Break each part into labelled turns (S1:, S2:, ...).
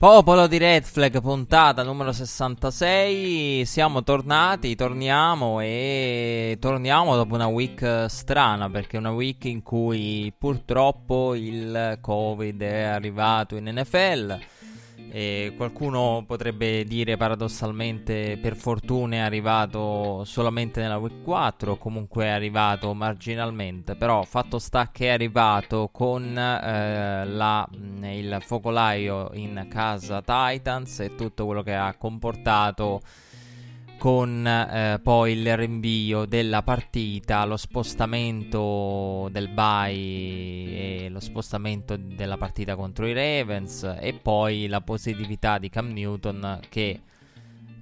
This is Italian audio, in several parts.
S1: Popolo di Red Flag, puntata numero 66. Siamo tornati, torniamo e torniamo dopo una week strana perché è una week in cui purtroppo il Covid è arrivato in NFL. E qualcuno potrebbe dire paradossalmente per fortuna è arrivato solamente nella week 4 o comunque è arrivato marginalmente, però fatto sta che è arrivato con eh, la, il focolaio in casa Titans e tutto quello che ha comportato con eh, poi il rinvio della partita, lo spostamento del bye e lo spostamento della partita contro i Ravens e poi la positività di Cam Newton che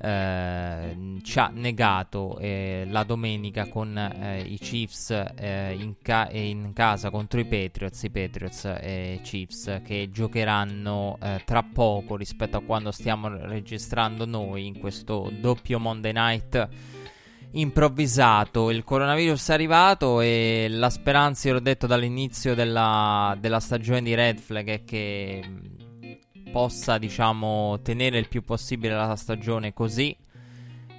S1: eh, ci ha negato eh, la domenica con eh, i Chiefs eh, in, ca- in, casa contro i Patriots, i Patriots e Chiefs che giocheranno eh, tra poco rispetto a quando stiamo registrando noi in questo doppio Monday Night improvvisato. Il coronavirus è arrivato e la speranza, io l'ho detto dall'inizio della, della stagione di Red Flag, è che possa, diciamo, tenere il più possibile la stagione così.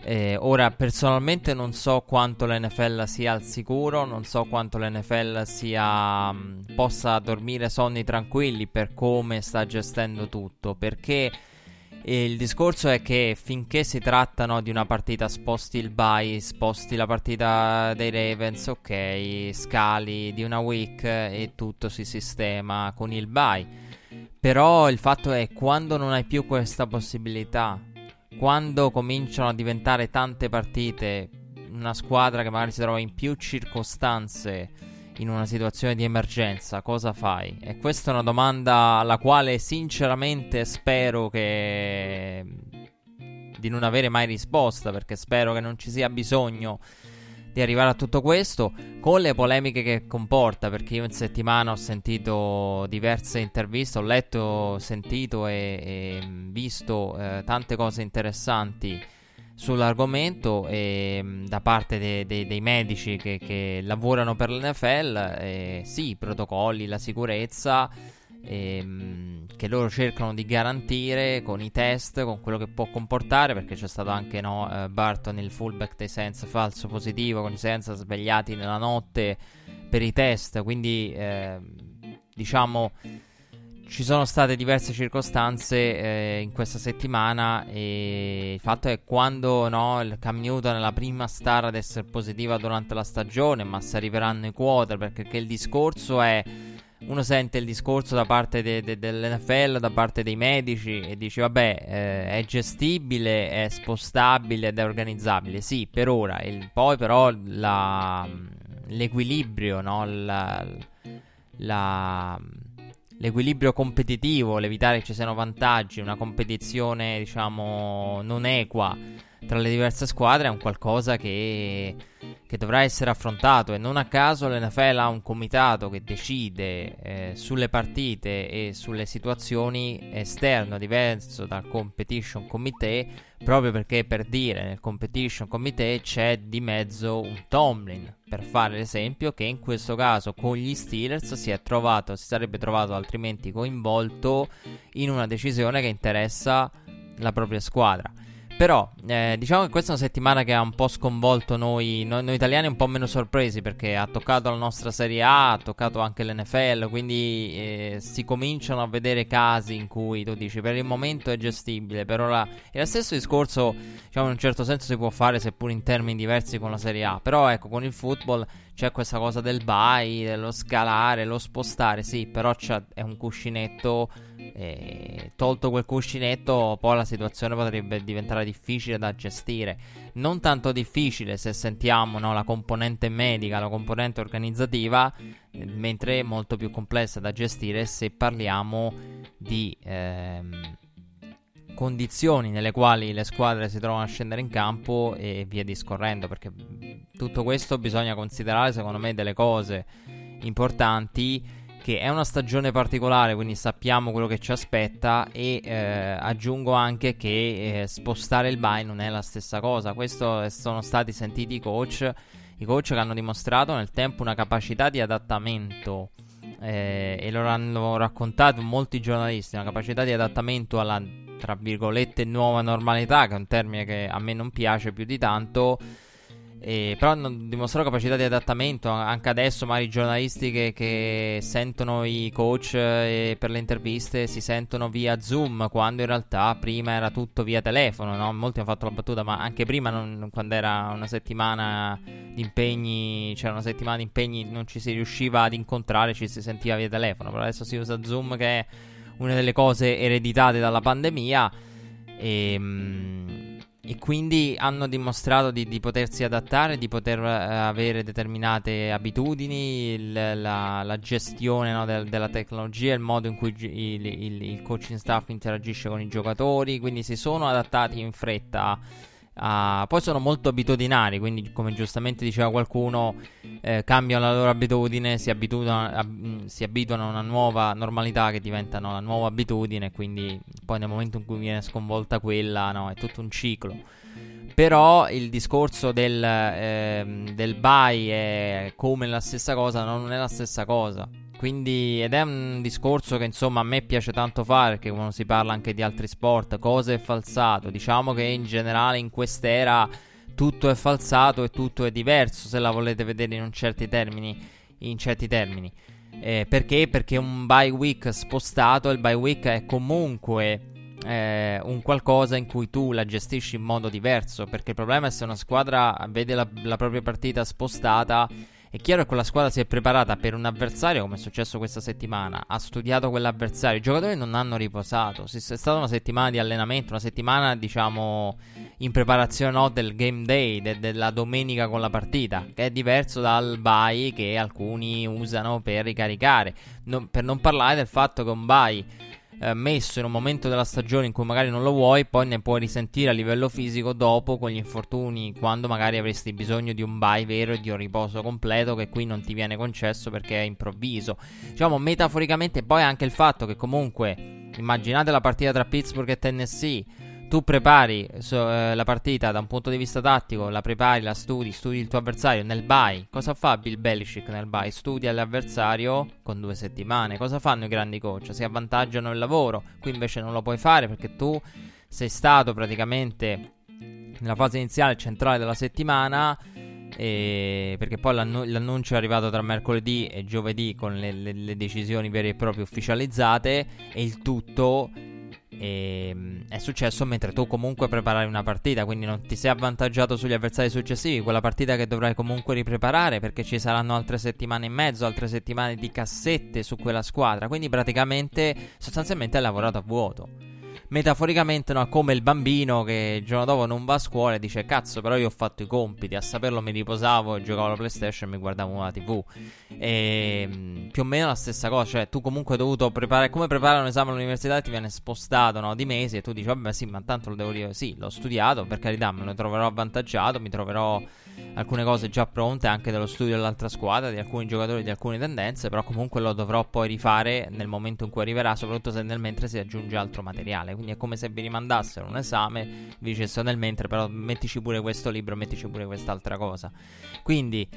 S1: Eh, ora, personalmente, non so quanto l'NFL sia al sicuro, non so quanto l'NFL sia, mh, possa dormire sonni tranquilli per come sta gestendo tutto. Perché eh, il discorso è che finché si tratta no, di una partita, sposti il bye, sposti la partita dei Ravens, ok, scali di una week e tutto si sistema con il bye. Però il fatto è quando non hai più questa possibilità, quando cominciano a diventare tante partite, una squadra che magari si trova in più circostanze in una situazione di emergenza, cosa fai? E questa è una domanda alla quale sinceramente spero che di non avere mai risposta, perché spero che non ci sia bisogno di arrivare a tutto questo con le polemiche che comporta perché io in settimana ho sentito diverse interviste, ho letto, sentito e, e visto eh, tante cose interessanti sull'argomento e, mm, da parte de, de, dei medici che, che, lavorano per l'NFL, eh, sì, i protocolli, la sicurezza ehm, che loro cercano di garantire con i test, con quello che può comportare, perché c'è stato anche no, uh, Barton, il fullback dei Sens, falso positivo, con i Sens svegliati nella notte per i test, quindi eh, diciamo ci sono state diverse circostanze eh, in questa settimana e il fatto è quando no, il Cam Newton è la prima star ad essere positiva durante la stagione, ma se arriveranno i quota perché il discorso è uno sente il discorso da parte de- de- dell'NFL, da parte dei medici e dice vabbè eh, è gestibile, è spostabile ed è organizzabile. Sì, per ora. Il, poi però la, l'equilibrio, no? la, la, l'equilibrio competitivo, l'evitare che ci siano vantaggi, una competizione diciamo non equa tra le diverse squadre è un qualcosa che, che, dovrà essere affrontato. E non a caso l'NFL ha un comitato che decide eh, sulle partite e sulle situazioni esterno diverso dal competition committee proprio perché per dire nel competition committee c'è di mezzo un Tomlin per fare l'esempio che in questo caso con gli Steelers si è trovato si sarebbe trovato altrimenti coinvolto in una decisione che interessa la propria squadra però, eh, diciamo che questa è una settimana che ha un po' sconvolto noi, noi, noi, italiani, un po' meno sorpresi perché ha toccato la nostra Serie A, ha toccato anche l'NFL, quindi eh, si cominciano a vedere casi in cui tu dici per il momento è gestibile, per ora... E lo stesso discorso, diciamo in un certo senso si può fare seppur in termini diversi con la Serie A, però ecco, con il football c'è questa cosa del buy, dello scalare, lo spostare, sì, però è un cuscinetto. Eh, tolto quel cuscinetto, poi la situazione potrebbe diventare difficile da gestire. Non tanto difficile se sentiamo no, la componente medica, la componente organizzativa, eh, mentre molto più complessa da gestire se parliamo di. Ehm, condizioni nelle quali le squadre si trovano a scendere in campo e via discorrendo, perché tutto questo bisogna considerare secondo me delle cose importanti che è una stagione particolare, quindi sappiamo quello che ci aspetta e eh, aggiungo anche che eh, spostare il buy non è la stessa cosa. Questo sono stati sentiti i coach, i coach che hanno dimostrato nel tempo una capacità di adattamento eh, e lo hanno raccontato molti giornalisti, una capacità di adattamento alla tra virgolette nuova normalità, che è un termine che a me non piace più di tanto. Eh, però hanno dimostrato capacità di adattamento anche adesso magari i giornalisti che, che sentono i coach eh, per le interviste si sentono via Zoom quando in realtà prima era tutto via telefono no? molti hanno fatto la battuta ma anche prima non, quando era una settimana di impegni c'era una settimana di impegni non ci si riusciva ad incontrare ci si sentiva via telefono però adesso si usa Zoom che è una delle cose ereditate dalla pandemia. E, ehm, e quindi hanno dimostrato di, di, potersi adattare, di poter uh, avere determinate abitudini, il, la, la, gestione no, del, della tecnologia, il modo in cui il, il, il coaching staff interagisce con i giocatori. Quindi si sono adattati in fretta Uh, poi sono molto abitudinari, quindi come giustamente diceva qualcuno, eh, cambiano la loro abitudine, si abituano, ab- si abituano, a una nuova normalità che diventa no, la nuova abitudine, quindi poi nel momento in cui viene sconvolta quella, no, è tutto un ciclo. Però il discorso del, eh, del buy è come la stessa cosa, no, non è la stessa cosa. Quindi, ed è un discorso che insomma a me piace tanto fare, perché quando si parla anche di altri sport, cosa è falsato. Diciamo che in generale in quest'era tutto è falsato e tutto è diverso, se la volete vedere in certi termini. In certi termini. Eh, perché? Perché un bye week spostato, il bye week è comunque eh, un qualcosa in cui tu la gestisci in modo diverso. Perché il problema è se una squadra vede la, la propria partita spostata è chiaro che quella squadra si è preparata per un avversario, come è successo questa settimana, ha studiato quell'avversario, i giocatori non hanno riposato, è stata una settimana di allenamento, una settimana diciamo in preparazione no, del game day, de- della domenica con la partita, che è diverso dal bye che alcuni usano per ricaricare, non, per non parlare del fatto che un bye eh, messo in un momento della stagione in cui magari non lo vuoi, poi ne puoi risentire a livello fisico dopo con gli infortuni, quando magari avresti bisogno di un bye vero e di un riposo completo che qui non ti viene concesso perché è improvviso. Diciamo metaforicamente poi anche il fatto che comunque immaginate la partita tra Pittsburgh e Tennessee tu prepari so, eh, la partita da un punto di vista tattico, la prepari, la studi, studi il tuo avversario nel bye. Cosa fa Bill Belichick nel bye? Studia l'avversario con due settimane. Cosa fanno i grandi coach? Si avvantaggiano il lavoro. Qui invece non lo puoi fare perché tu sei stato praticamente nella fase iniziale centrale della settimana. E perché poi l'annu- l'annuncio è arrivato tra mercoledì e giovedì con le, le, le decisioni vere e proprie ufficializzate e il tutto e, ehm, è successo mentre tu comunque preparavi una partita, quindi non ti sei avvantaggiato sugli avversari successivi, quella partita che dovrai comunque ripreparare perché ci saranno altre settimane e mezzo, altre settimane di cassette su quella squadra, quindi praticamente sostanzialmente hai lavorato a vuoto metaforicamente no, come il bambino che il giorno dopo non va a scuola e dice cazzo però io ho fatto i compiti, a saperlo mi riposavo giocavo alla PlayStation e mi guardavo la TV. E ehm, più o meno la stessa cosa, cioè tu comunque hai dovuto preparare, come preparare un esame all'università ti viene spostato no, di mesi e tu dici vabbè sì ma tanto lo devo dire, sì l'ho studiato per carità me lo troverò avvantaggiato, mi troverò alcune cose già pronte anche dello studio dell'altra squadra, di alcuni giocatori, di alcune tendenze, però comunque lo dovrò poi rifare nel momento in cui arriverà, soprattutto se nel mentre si aggiunge altro materiale. Quindi è come se vi rimandassero un esame, vi dicessero nel mentre, però mettici pure questo libro, mettici pure quest'altra cosa. Quindi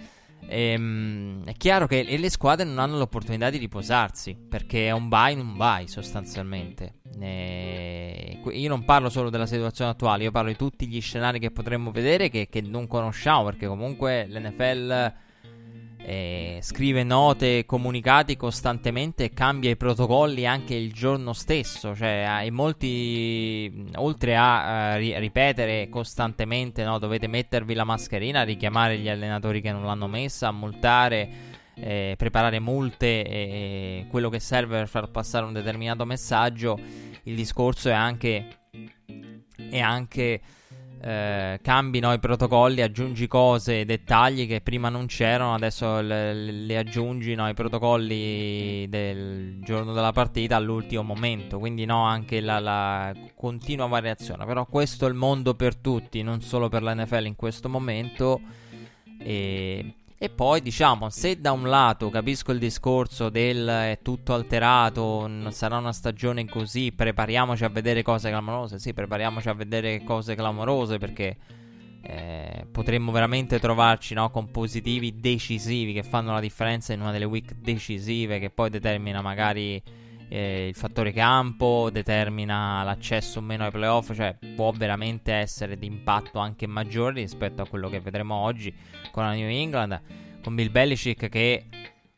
S1: Ehm, è chiaro che le squadre non hanno l'opportunità di riposarsi perché è un buy non buy sostanzialmente. E io non parlo solo della situazione attuale, io parlo di tutti gli scenari che potremmo vedere che, che non conosciamo perché comunque l'NFL eh, scrive note, comunicati costantemente e cambia i protocolli anche il giorno stesso. Cioè, molti, oltre a uh, ripetere costantemente, no, dovete mettervi la mascherina, richiamare gli allenatori che non l'hanno messa, multare. Eh, preparare multe e quello che serve per far passare un determinato messaggio. Il discorso è anche, è anche eh, cambi no, i protocolli, aggiungi cose, dettagli che prima non c'erano, adesso le, le aggiungi no, i protocolli del giorno della partita all'ultimo momento, quindi no, anche la, la continua variazione. Però questo è il mondo per tutti, non solo per la NFL in questo momento. E e poi diciamo, se da un lato capisco il discorso del è tutto alterato, sarà una stagione così, prepariamoci a vedere cose clamorose, sì, prepariamoci a vedere cose clamorose perché eh, potremmo veramente trovarci no, con positivi decisivi che fanno la differenza in una delle week decisive che poi determina magari eh, il fattore campo, determina l'accesso o meno ai playoff, cioè può veramente essere di impatto anche maggiore rispetto a quello che vedremo oggi con la New England, con Bill Belichick che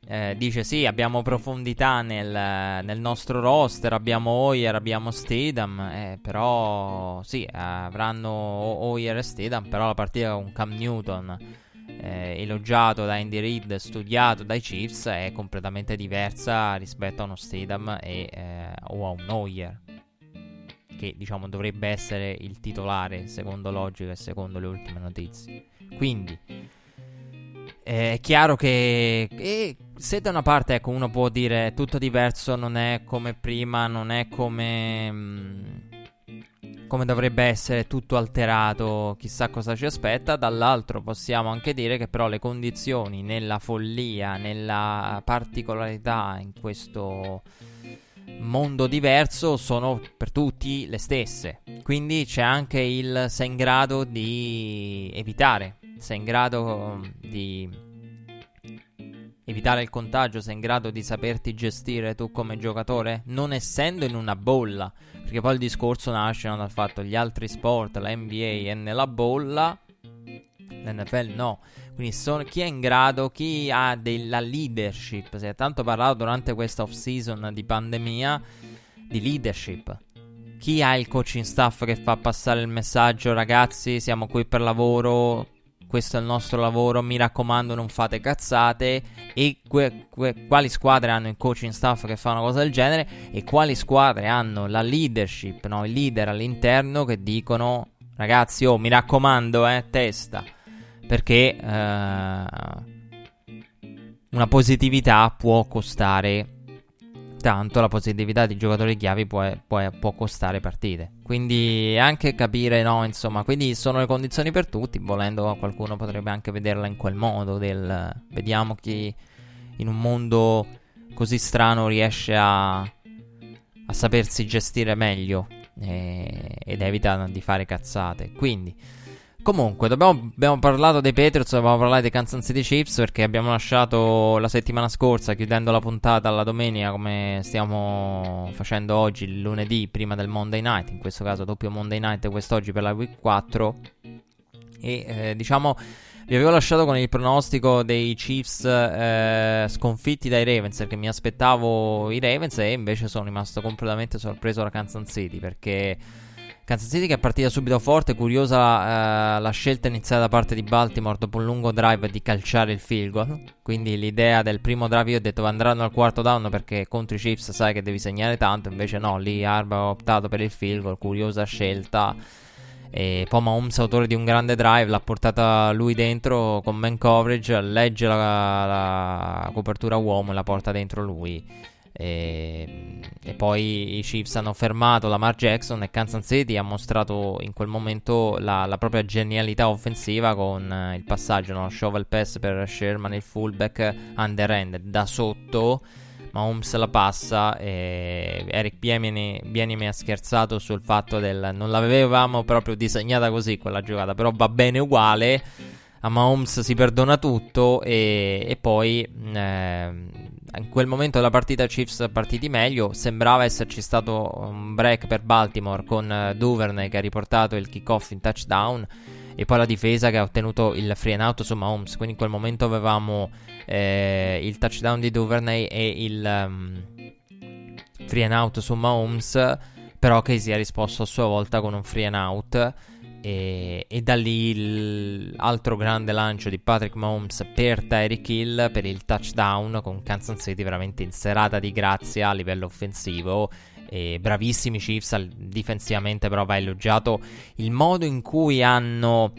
S1: eh, dice sì, abbiamo profondità nel, nel, nostro roster, abbiamo Hoyer, abbiamo Stidham, eh, però sì, avranno Hoyer e Stidham, però la partita con Cam Newton eh, elogiato da Andy Reid, studiato dai Chiefs, è completamente diversa rispetto a uno Stidham eh, o a un Hoyer, che diciamo dovrebbe essere il titolare secondo logica e secondo le ultime notizie. Quindi eh, è chiaro che se da una parte ecco, uno può dire tutto diverso, non è come prima, non è come... Mh, mm, come dovrebbe essere tutto alterato, chissà cosa ci aspetta. Dall'altro possiamo anche dire che però le condizioni nella follia, nella particolarità in questo mondo diverso sono per tutti le stesse. Quindi c'è anche il sei in grado di evitare, sei in grado di evitare il contagio, sei in grado di saperti gestire tu come giocatore, non essendo in una bolla, perché poi il discorso nasce dal fatto che gli altri sport, la NBA è nella bolla, l'NFL no. Quindi sono, chi è in grado, chi ha della leadership, si è tanto parlato durante questa off season di pandemia di leadership. Chi ha il coaching staff che fa passare il messaggio, ragazzi, siamo qui per lavoro, questo è il nostro lavoro, mi raccomando non fate cazzate. E que- que- quali squadre hanno il coaching staff che fa una cosa del genere? E quali squadre hanno la leadership, no? i leader all'interno che dicono ragazzi oh mi raccomando eh testa. Perché eh, una positività può costare tanto la positività di giocatori chiavi può, può, può, costare partite. Quindi anche capire, no, insomma, quindi sono le condizioni per tutti, volendo qualcuno potrebbe anche vederla in quel modo, del vediamo chi in un mondo così strano riesce a, a sapersi gestire meglio e, ed evita di fare cazzate. Quindi... Comunque, dobbiamo, abbiamo parlato dei Patriots, dobbiamo parlare dei Kansas City Chiefs perché abbiamo lasciato la settimana scorsa, chiudendo la puntata alla domenica come stiamo facendo oggi, il lunedì, prima del Monday Night, in questo caso doppio Monday Night quest'oggi per la Week 4. E eh, diciamo, vi avevo lasciato con il pronostico dei Chiefs eh, sconfitti dai Ravens perché mi aspettavo i Ravens e invece sono rimasto completamente sorpreso da Kansas City perché... Kansas City che è partita subito forte, curiosa eh, la scelta iniziata da parte di Baltimore dopo un lungo drive di calciare il field goal. Quindi l'idea del primo drive io ho detto andranno al quarto down perché contro i Chiefs sai che devi segnare tanto, invece no, lì Arba ha optato per il field goal, curiosa scelta. E poi Mahomes, autore di un grande drive, l'ha portata lui dentro con man coverage, legge la, la copertura uomo e la porta dentro lui. E, e, poi i Chiefs hanno fermato Lamar Jackson e Kansas City ha mostrato in quel momento la, la propria genialità offensiva con uh, il passaggio, no? shovel pass per Sherman, il fullback under end da sotto. Mahomes la passa e Eric Bienimi ha scherzato sul fatto del non l'avevamo proprio disegnata così quella giocata, però va bene uguale. A Mahomes si perdona tutto e, e poi eh, in quel momento della partita Chiefs partiti meglio, sembrava esserci stato un break per Baltimore con uh, Duvernay che ha riportato il kickoff in touchdown e poi la difesa che ha ottenuto il free and out su Mahomes. Quindi in quel momento avevamo eh, il touchdown di Duvernay e il um, free and out su Mahomes, però si è risposto a sua volta con un free and out. E, e, da lì l'altro grande lancio di Patrick Mahomes per Tyreek Hill per il touchdown con Kansas City veramente in serata di grazia a livello offensivo. E bravissimi Chiefs difensivamente però va elogiato il modo in cui hanno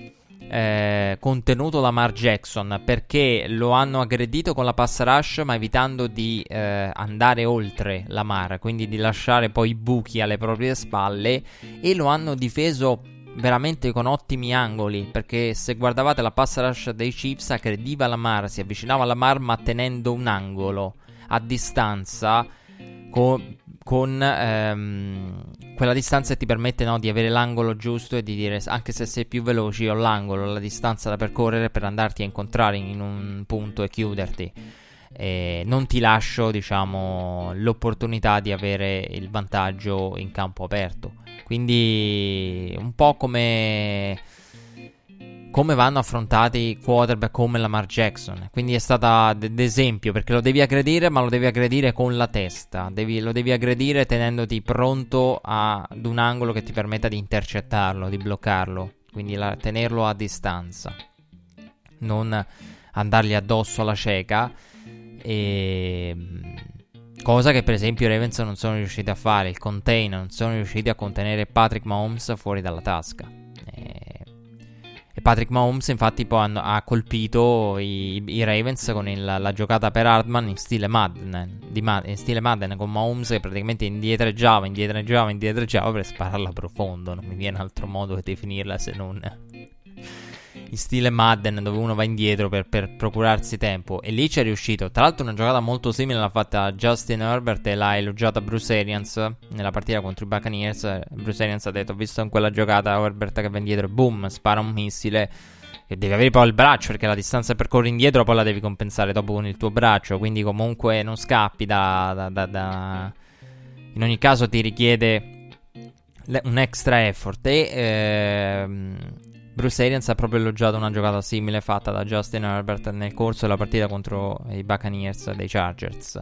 S1: eh, contenuto Lamar Jackson perché lo hanno aggredito con la pass rush ma evitando di eh, andare oltre Lamar quindi di lasciare poi i buchi alle proprie spalle e lo hanno difeso veramente con ottimi angoli. Perché se guardavate la pass rush dei Chiefs, aggrediva la Mar, si avvicinava alla Mar, ma tenendo un angolo a distanza. Con, con ehm, quella distanza che ti permette no, di avere l'angolo giusto e di dire anche se sei più veloce ho l'angolo, la distanza da percorrere per andarti a incontrare in un punto e chiuderti. E non ti lascio diciamo l'opportunità di avere il vantaggio in campo aperto. Quindi un po' come come vanno affrontati quarterback come Lamar Jackson. Quindi è stata d'esempio perché lo devi aggredire, ma lo devi aggredire con la testa. Devi, lo devi aggredire tenendoti pronto ad un angolo che ti permetta di intercettarlo, di bloccarlo. Quindi la, tenerlo a distanza, non andargli addosso alla cieca. E Cosa che per esempio i Ravens non sono riusciti a fare, il contain, non sono riusciti a contenere Patrick Mahomes fuori dalla tasca. E, e Patrick Mahomes infatti poi ha colpito i, i Ravens con il, la giocata per Hardman in stile Madden, di, in stile Madden con Mahomes che praticamente indietreggiava, indietreggiava, indietreggiava per spararla profondo. Non mi viene altro modo di definirla se non in stile Madden dove uno va indietro per, per, procurarsi tempo e lì ci è riuscito. Tra l'altro una giocata molto simile l'ha fatta Justin Herbert e l'ha elogiata Bruce Arians nella partita contro i Buccaneers. Bruce Arians ha detto ho visto in quella giocata Herbert che va indietro boom, spara un missile e devi avere poi il braccio perché la distanza per correre indietro poi la devi compensare dopo con il tuo braccio, quindi comunque non scappi da... da, da, da... In ogni caso ti richiede un extra effort e ehm, Bruce Arians ha proprio elogiato una giocata simile fatta da Justin Herbert nel corso della partita contro i Buccaneers dei Chargers.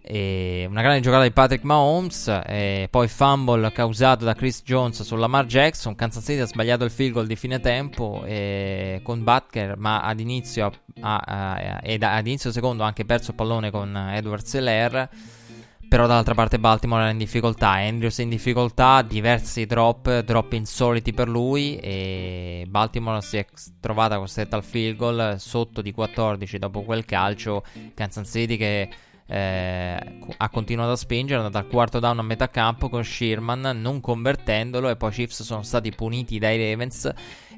S1: E una grande giocata di Patrick Mahomes, e poi fumble causato da Chris Jones su Lamar Jackson. Kansas City ha sbagliato il field goal di fine tempo con Butker, ma ad inizio, a, a, ed ad inizio secondo ha anche perso il pallone con Edward Seller. Però dall'altra parte Baltimore era in difficoltà, Andrews in difficoltà, diversi drop, drop insoliti per lui e Baltimore si è trovata costretta al field goal sotto di 14 dopo quel calcio, Kansas City che eh, ha continuato a spingere, è andata al quarto down a metà campo con Sherman non convertendolo e poi i Chiefs sono stati puniti dai Ravens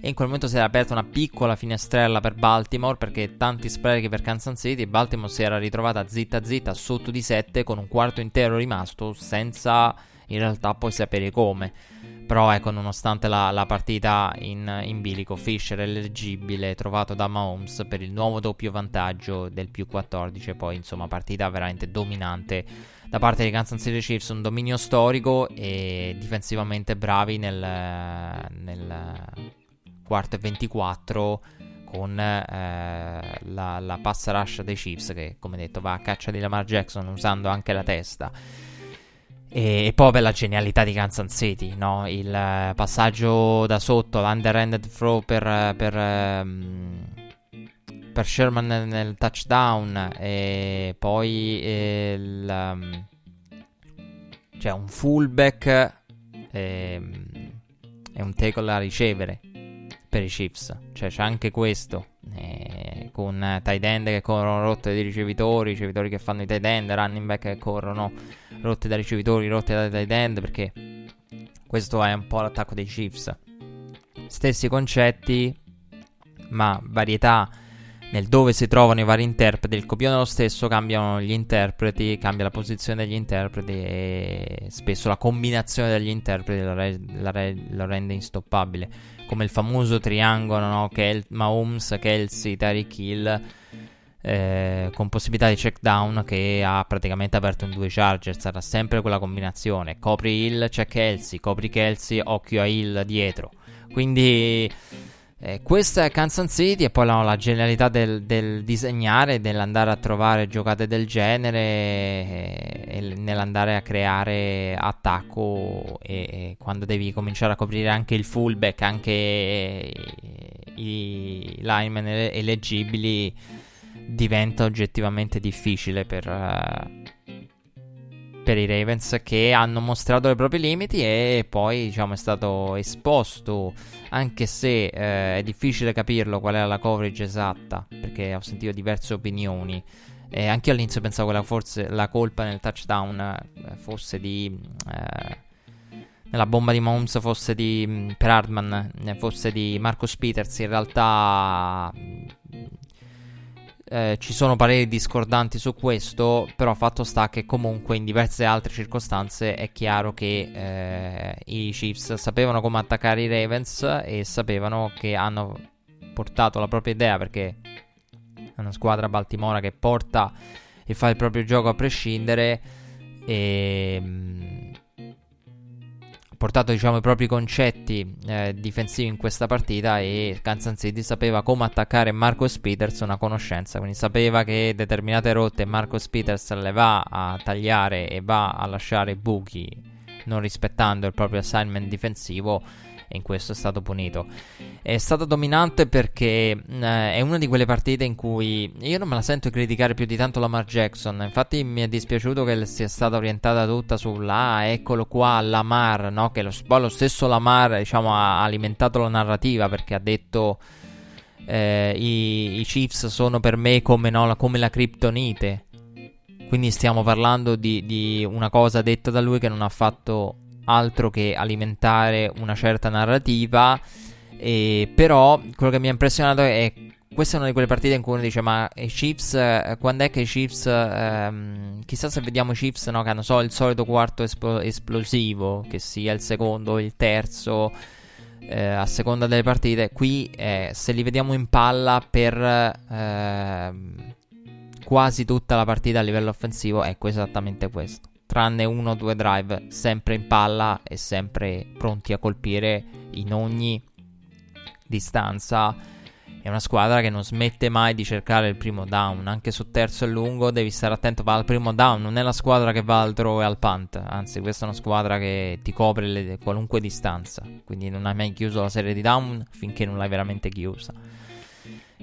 S1: e in quel momento si era aperta una piccola finestrella per Baltimore perché tanti sprechi per Kansas City Baltimore si era ritrovata zitta zitta sotto di 7 con un quarto intero rimasto senza in realtà poi sapere come. Però ecco, nonostante la, la partita in, in, bilico, Fisher è leggibile, trovato da Mahomes per il nuovo doppio vantaggio del più 14. Poi, insomma, partita veramente dominante da parte dei Kansas City Chiefs, un dominio storico e difensivamente bravi nel, nel quarto e 24 con eh, la, la pass rush dei Chiefs che come detto va a caccia di Lamar Jackson usando anche la testa e, e poi per la genialità di Kansas City no? il uh, passaggio da sotto l'underhanded throw per, per, um, per Sherman nel, nel, touchdown e poi il, um, cioè un fullback e, e un tackle a ricevere per i Chiefs. Cioè c'è anche questo. Eh, con tight end che corrono rotte di ricevitori, ricevitori che fanno i tight end, running back che corrono rotte da ricevitori, rotte da tight end, perché questo è un po' l'attacco dei Chiefs. Stessi concetti, ma varietà nel dove si trovano i vari interpreti. Il copione è lo stesso, cambiano gli interpreti, cambia la posizione degli interpreti e spesso la combinazione degli interpreti la, re- la, re- la rende instoppabile. Come il famoso triangolo, no? Kel- Mahomes, Kelsey, Tyreek Hill. Eh, con possibilità di check down che ha praticamente aperto in due charger sarà sempre quella combinazione. Copri Hill c'è Kelsey copri Kelsey occhio a Hill dietro. Quindi eh, questa è Kansas City e poi no, la genialità del, del, disegnare, dell'andare a trovare giocate del genere e, e nell'andare a creare attacco e, e, quando devi cominciare a coprire anche il fullback, anche i linemen eleggibili diventa oggettivamente difficile per, uh, per i Ravens che hanno mostrato i propri limiti e poi diciamo è stato esposto anche se eh, è difficile capirlo qual era la coverage esatta perché ho sentito diverse opinioni. E anche all'inizio pensavo che forse la colpa nel touchdown eh, fosse di eh, nella bomba di Mahomes fosse di per Hardman fosse di Marcus Peters. In realtà eh, ci sono pareri discordanti su questo, però fatto sta che comunque in diverse altre circostanze è chiaro che eh, i Chiefs sapevano come attaccare i Ravens e sapevano che hanno portato la propria idea perché è una squadra Baltimora che porta e fa il proprio gioco a prescindere e portato diciamo, i propri concetti eh, difensivi in questa partita e Kansas City sapeva come attaccare Marcos Peters una conoscenza, quindi sapeva che determinate rotte Marcos Peters le va a tagliare e va a lasciare buchi non rispettando il proprio assignment difensivo e in questo è stato punito. È stato dominante perché eh, è una di quelle partite in cui io non me la sento criticare più di tanto Lamar Jackson. Infatti mi è dispiaciuto che sia stata orientata tutta sulla ah, eccolo qua, Lamar, no? Che lo, lo stesso Lamar diciamo, ha alimentato la narrativa perché ha detto eh, i, i, Chiefs sono per me come, no, come la Kryptonite. Quindi stiamo parlando di, di, una cosa detta da lui che non ha fatto altro che alimentare una certa narrativa. E, però quello che mi ha impressionato è questa è una di quelle partite in cui uno dice ma i Chiefs eh, quando è che i Chiefs ehm, chissà se vediamo i Chiefs no, che hanno so, il solito quarto espl- esplosivo che sia il secondo o il terzo eh, a seconda delle partite qui eh, se li vediamo in palla per ehm, quasi tutta la partita a livello offensivo ecco esattamente questo tranne uno o due drive sempre in palla e sempre pronti a colpire in ogni distanza. È una squadra che non smette mai di cercare il primo down, anche su terzo e lungo devi stare attento, va al primo down, non è la squadra che va al throw e al punt, anzi questa è una squadra che ti copre le, qualunque distanza, quindi non hai mai chiuso la serie di down finché non l'hai veramente chiusa.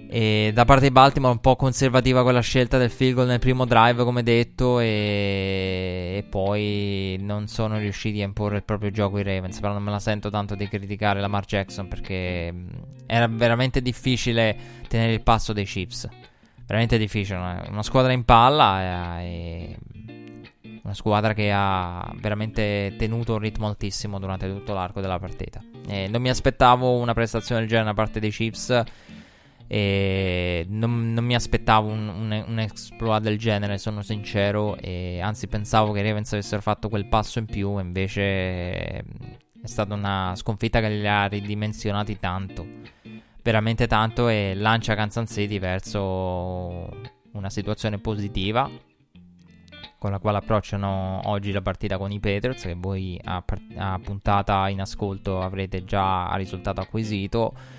S1: E da parte di Baltimore un po' conservativa con la scelta del field goal nel primo drive, come detto, e... e, poi non sono riusciti a imporre il proprio gioco i Ravens. Però non me la sento tanto di criticare Lamar Jackson perché era veramente difficile tenere il passo dei Chiefs. Veramente difficile. Una squadra in palla e una squadra che ha veramente tenuto un ritmo altissimo durante tutto l'arco della partita. E non mi aspettavo una prestazione del genere da parte dei Chiefs e non, non mi aspettavo un, un, un, exploit del genere, sono sincero. E anzi, pensavo che i Ravens avessero fatto quel passo in più. Invece è stata una sconfitta che li ha ridimensionati tanto, veramente tanto. E lancia Kansas City verso una situazione positiva. Con la quale approcciano oggi la partita con i Patriots. Che voi a, a puntata in ascolto avrete già risultato acquisito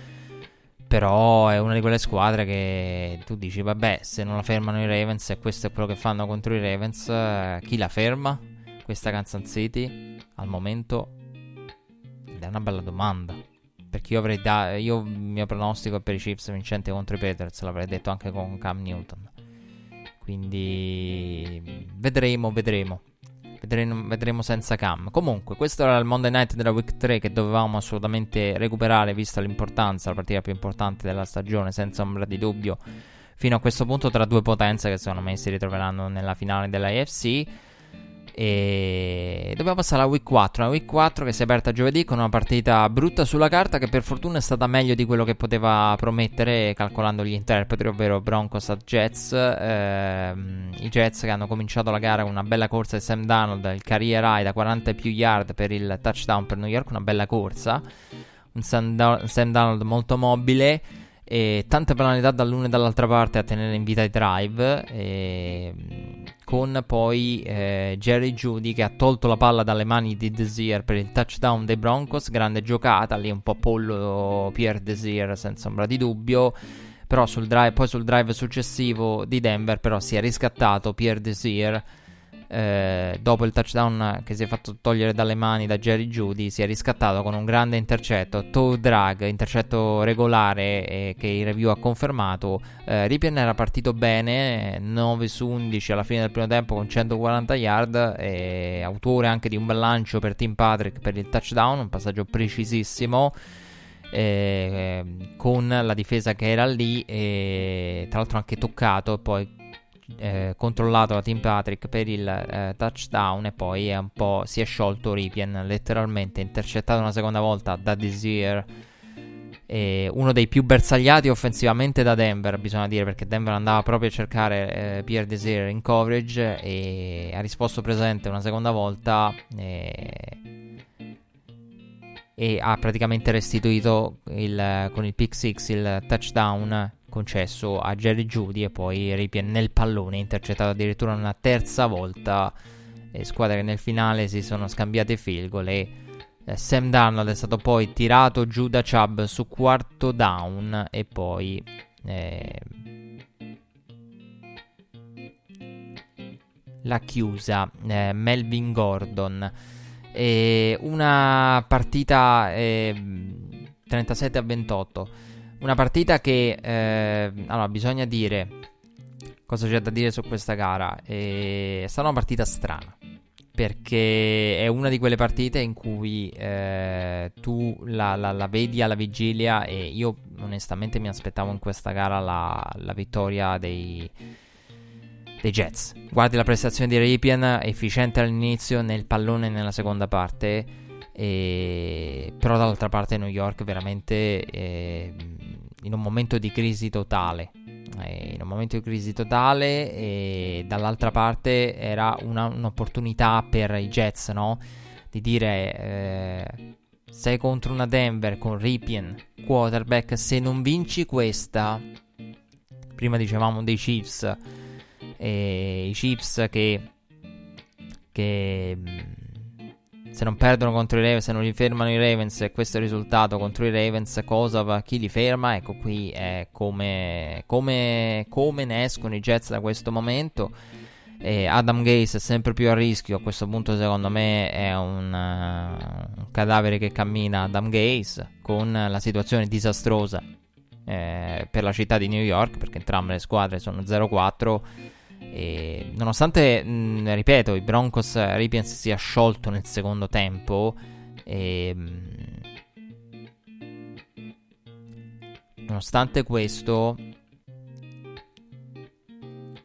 S1: però è una di quelle squadre che tu dici, vabbè, se non la fermano i Ravens e questo è quello che fanno contro i Ravens, eh, chi la ferma? Questa Kansas City al momento ed è una bella domanda. Perché io avrei dato, io il mio pronostico per i Chiefs vincenti contro i Patriots, l'avrei detto anche con Cam Newton. Quindi vedremo, vedremo. Vedremo, vedremo, senza cam. Comunque, questo era il Monday Night della Week 3 che dovevamo assolutamente recuperare, vista l'importanza, la partita più importante della stagione, senza ombra di dubbio. Fino a questo punto, tra due potenze che secondo me si ritroveranno nella finale della AFC. E dobbiamo passare alla week 4. Una week 4 che si è aperta giovedì con una partita brutta sulla carta che per fortuna è stata meglio di quello che poteva promettere calcolando gli interpreti, ovvero Broncos at Jets. Ehm, I Jets che hanno cominciato la gara con una bella corsa di Sam Donald, il career high da 40 più yard per il touchdown per New York, una bella corsa. Un Sam, Do- Sam Donald molto mobile e tante penalità dall'una e dall'altra parte a tenere in vita i drive. E con poi eh, Jerry Judy che ha tolto la palla dalle mani di Desir per il touchdown dei Broncos, grande giocata, lì un po' pollo Pierre Desir senza ombra di dubbio, però sul drive, poi sul drive successivo di Denver però si è riscattato Pierre Desir eh, dopo il touchdown che si è fatto togliere dalle mani da Jerry Judy, si è riscattato con un grande intercetto, toe drag, intercetto regolare eh, che il review ha confermato. Eh, Ripien era partito bene, 9 su 11 alla fine del primo tempo con 140 yard, e autore anche di un bel lancio per Tim Patrick per il touchdown, un passaggio precisissimo. Eh, con la difesa che era lì e tra l'altro anche toccato poi eh, controllato da Tim Patrick per il eh, touchdown e poi è un po' si è sciolto Ripien letteralmente intercettato una seconda volta da Desir. Uno dei più bersagliati offensivamente da Denver bisogna dire perché Denver andava proprio a cercare eh, Pierre Desir in coverage e ha risposto presente una seconda volta e, e ha praticamente restituito il, con il pick 6 il touchdown concesso a Jerry Judy e poi Ripien nel pallone, intercettato addirittura una terza volta. E squadre che nel finale si sono scambiate field eh, Sam Darnold è stato poi tirato giù da Chubb su quarto down e poi eh, l'ha chiusa eh, Melvin Gordon. E una partita 37 a 28 una partita che, eh, allora, bisogna dire cosa c'è da dire su questa gara. è stata una partita strana. Perché è una di quelle partite in cui eh, tu la, la, la, vedi alla vigilia e io onestamente mi aspettavo in questa gara la, la vittoria dei, dei Jets. Guardi la prestazione di Ripien, efficiente all'inizio, nel pallone nella seconda parte. E... Però dall'altra parte New York veramente eh, in un momento di crisi totale. Eh, in un momento di crisi totale e dall'altra parte era una, un'opportunità per i Jets, no? Di dire eh, sei contro una Denver con Ripien, quarterback, se non vinci questa, prima dicevamo dei Chiefs, eh, i Chiefs che, che se non perdono contro i Ravens, se non li fermano i Ravens e questo risultato contro i Ravens, cosa va, chi li ferma? Ecco qui è come, come, come ne escono i Jets da questo momento. E Adam Gaze è sempre più a rischio. A questo punto, secondo me, è un, uh, un cadavere che cammina. Adam Gaze con la situazione disastrosa eh, per la città di New York, perché entrambe le squadre sono 0-4 e nonostante, mh, ripeto, i Broncos Ripiens sia sciolto nel secondo tempo, e, mh, nonostante questo,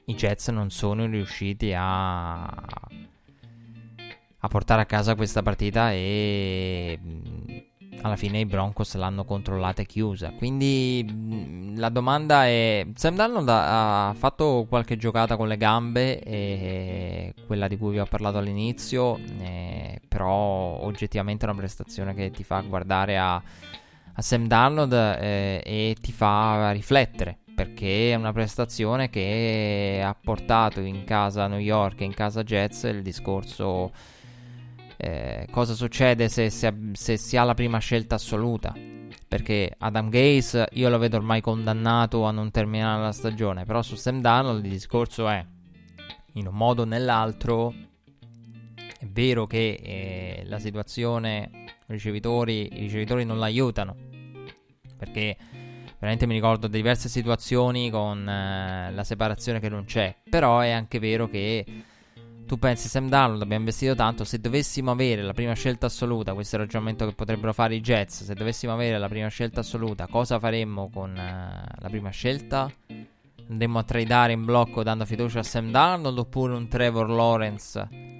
S1: i Jets non sono riusciti a, a portare a casa questa partita e alla fine i Broncos l'hanno controllata e chiusa. Quindi mm, la domanda è: Sam Darnold ha fatto qualche giocata con le gambe, e quella di cui vi ho parlato all'inizio, eh, però oggettivamente è una prestazione che ti fa guardare a, a Sam Darnold eh, e ti fa riflettere. Perché è una prestazione che ha portato in casa New York e in casa Jets il discorso eh, cosa succede se, se, se, si ha la prima scelta assoluta. Perché Adam Gaze io lo vedo ormai condannato a non terminare la stagione. Però su Sam Darnold il discorso è, in un modo o nell'altro, è vero che eh, la situazione, ricevitori, i ricevitori non l'aiutano. Perché veramente mi ricordo diverse situazioni con eh, la separazione che non c'è. Però è anche vero che tu pensi Sam Darnold abbiamo investito tanto, se dovessimo avere la prima scelta assoluta, questo è il ragionamento che potrebbero fare i Jets, se dovessimo avere la prima scelta assoluta, cosa faremmo con uh, la prima scelta? Andremmo a tradare in blocco dando fiducia a Sam Darnold oppure un Trevor Lawrence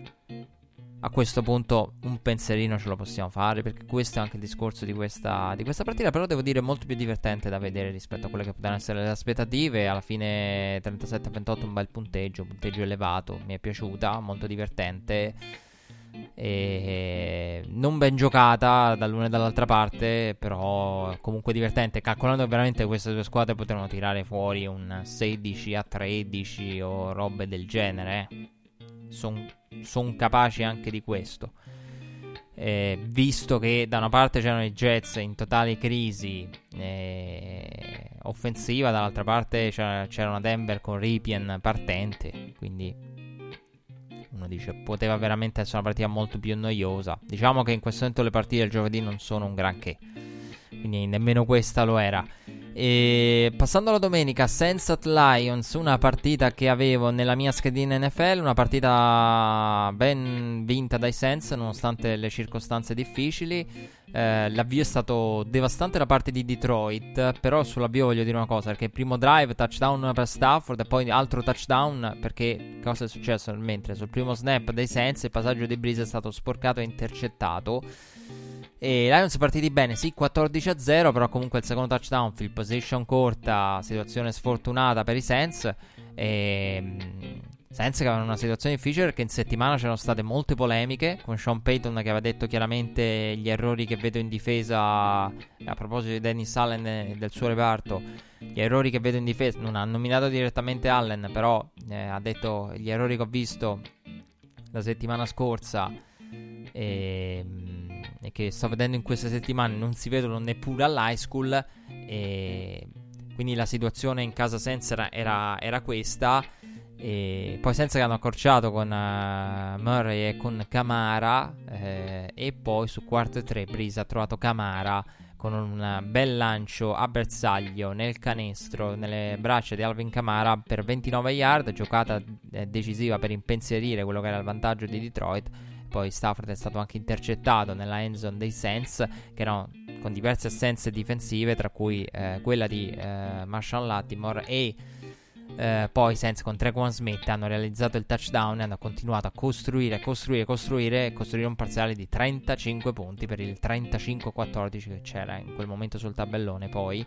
S1: a questo punto un pensierino ce lo possiamo fare perché questo è anche il discorso di questa, di questa, partita però devo dire molto più divertente da vedere rispetto a quelle che potranno essere le aspettative alla fine 37-28 un bel punteggio un punteggio elevato mi è piaciuta molto divertente e non ben giocata dall'una e dall'altra parte, però comunque divertente. Calcolando che veramente queste due squadre potevano tirare fuori un 16 a 13 o robe del genere. Sono son capaci anche di questo. Eh, visto che da una parte c'erano i Jets in totale crisi eh, offensiva, dall'altra parte c'era, c'era una Denver con Ripien partente, quindi uno dice poteva veramente essere una partita molto più noiosa. Diciamo che in questo momento le partite del giovedì non sono un granché, quindi nemmeno questa lo era. E passando alla domenica, Sensat Lions, una partita che avevo nella mia schedina NFL, una partita ben vinta dai Sens nonostante le circostanze difficili. Eh, l'avvio è stato devastante da parte di Detroit, però sull'avvio voglio dire una cosa, perché primo drive touchdown per Stafford e poi altro touchdown perché cosa è successo? Mentre sul primo snap dei Sens il passaggio di Breeze è stato sporcato e intercettato. E Lions partiti bene, sì, 14 a 0, però comunque il secondo touchdown, field position corta, situazione sfortunata per i Saints. E Saints che avevano una situazione difficile perché in settimana c'erano state molte polemiche con Sean Payton che aveva detto chiaramente gli errori che vedo in difesa a proposito di Dennis Allen e del suo reparto gli errori che vedo in difesa non ha nominato direttamente Allen però eh, ha detto gli errori che ho visto la settimana scorsa e e che sto vedendo in queste settimane non si vedono neppure all'high school. E quindi la situazione in casa Senza era, era questa. E poi senza hanno accorciato con uh, Murray e con Camara. Eh, e poi su quarto e tre Brisa ha trovato Camara con un bel lancio a bersaglio nel canestro, nelle braccia di Alvin Camara per 29 yard, giocata eh, decisiva per impensierire quello che era il vantaggio di Detroit poi Stafford è stato anche intercettato nella end zone dei Saints, che erano con diverse assenze difensive, tra cui eh, quella di eh, Marshall Lattimore e eh, poi Saints con Trequan Smith hanno realizzato il touchdown e hanno continuato a costruire, costruire, costruire e costruire un parziale di 35 punti per il 35-14 che c'era in quel momento sul tabellone poi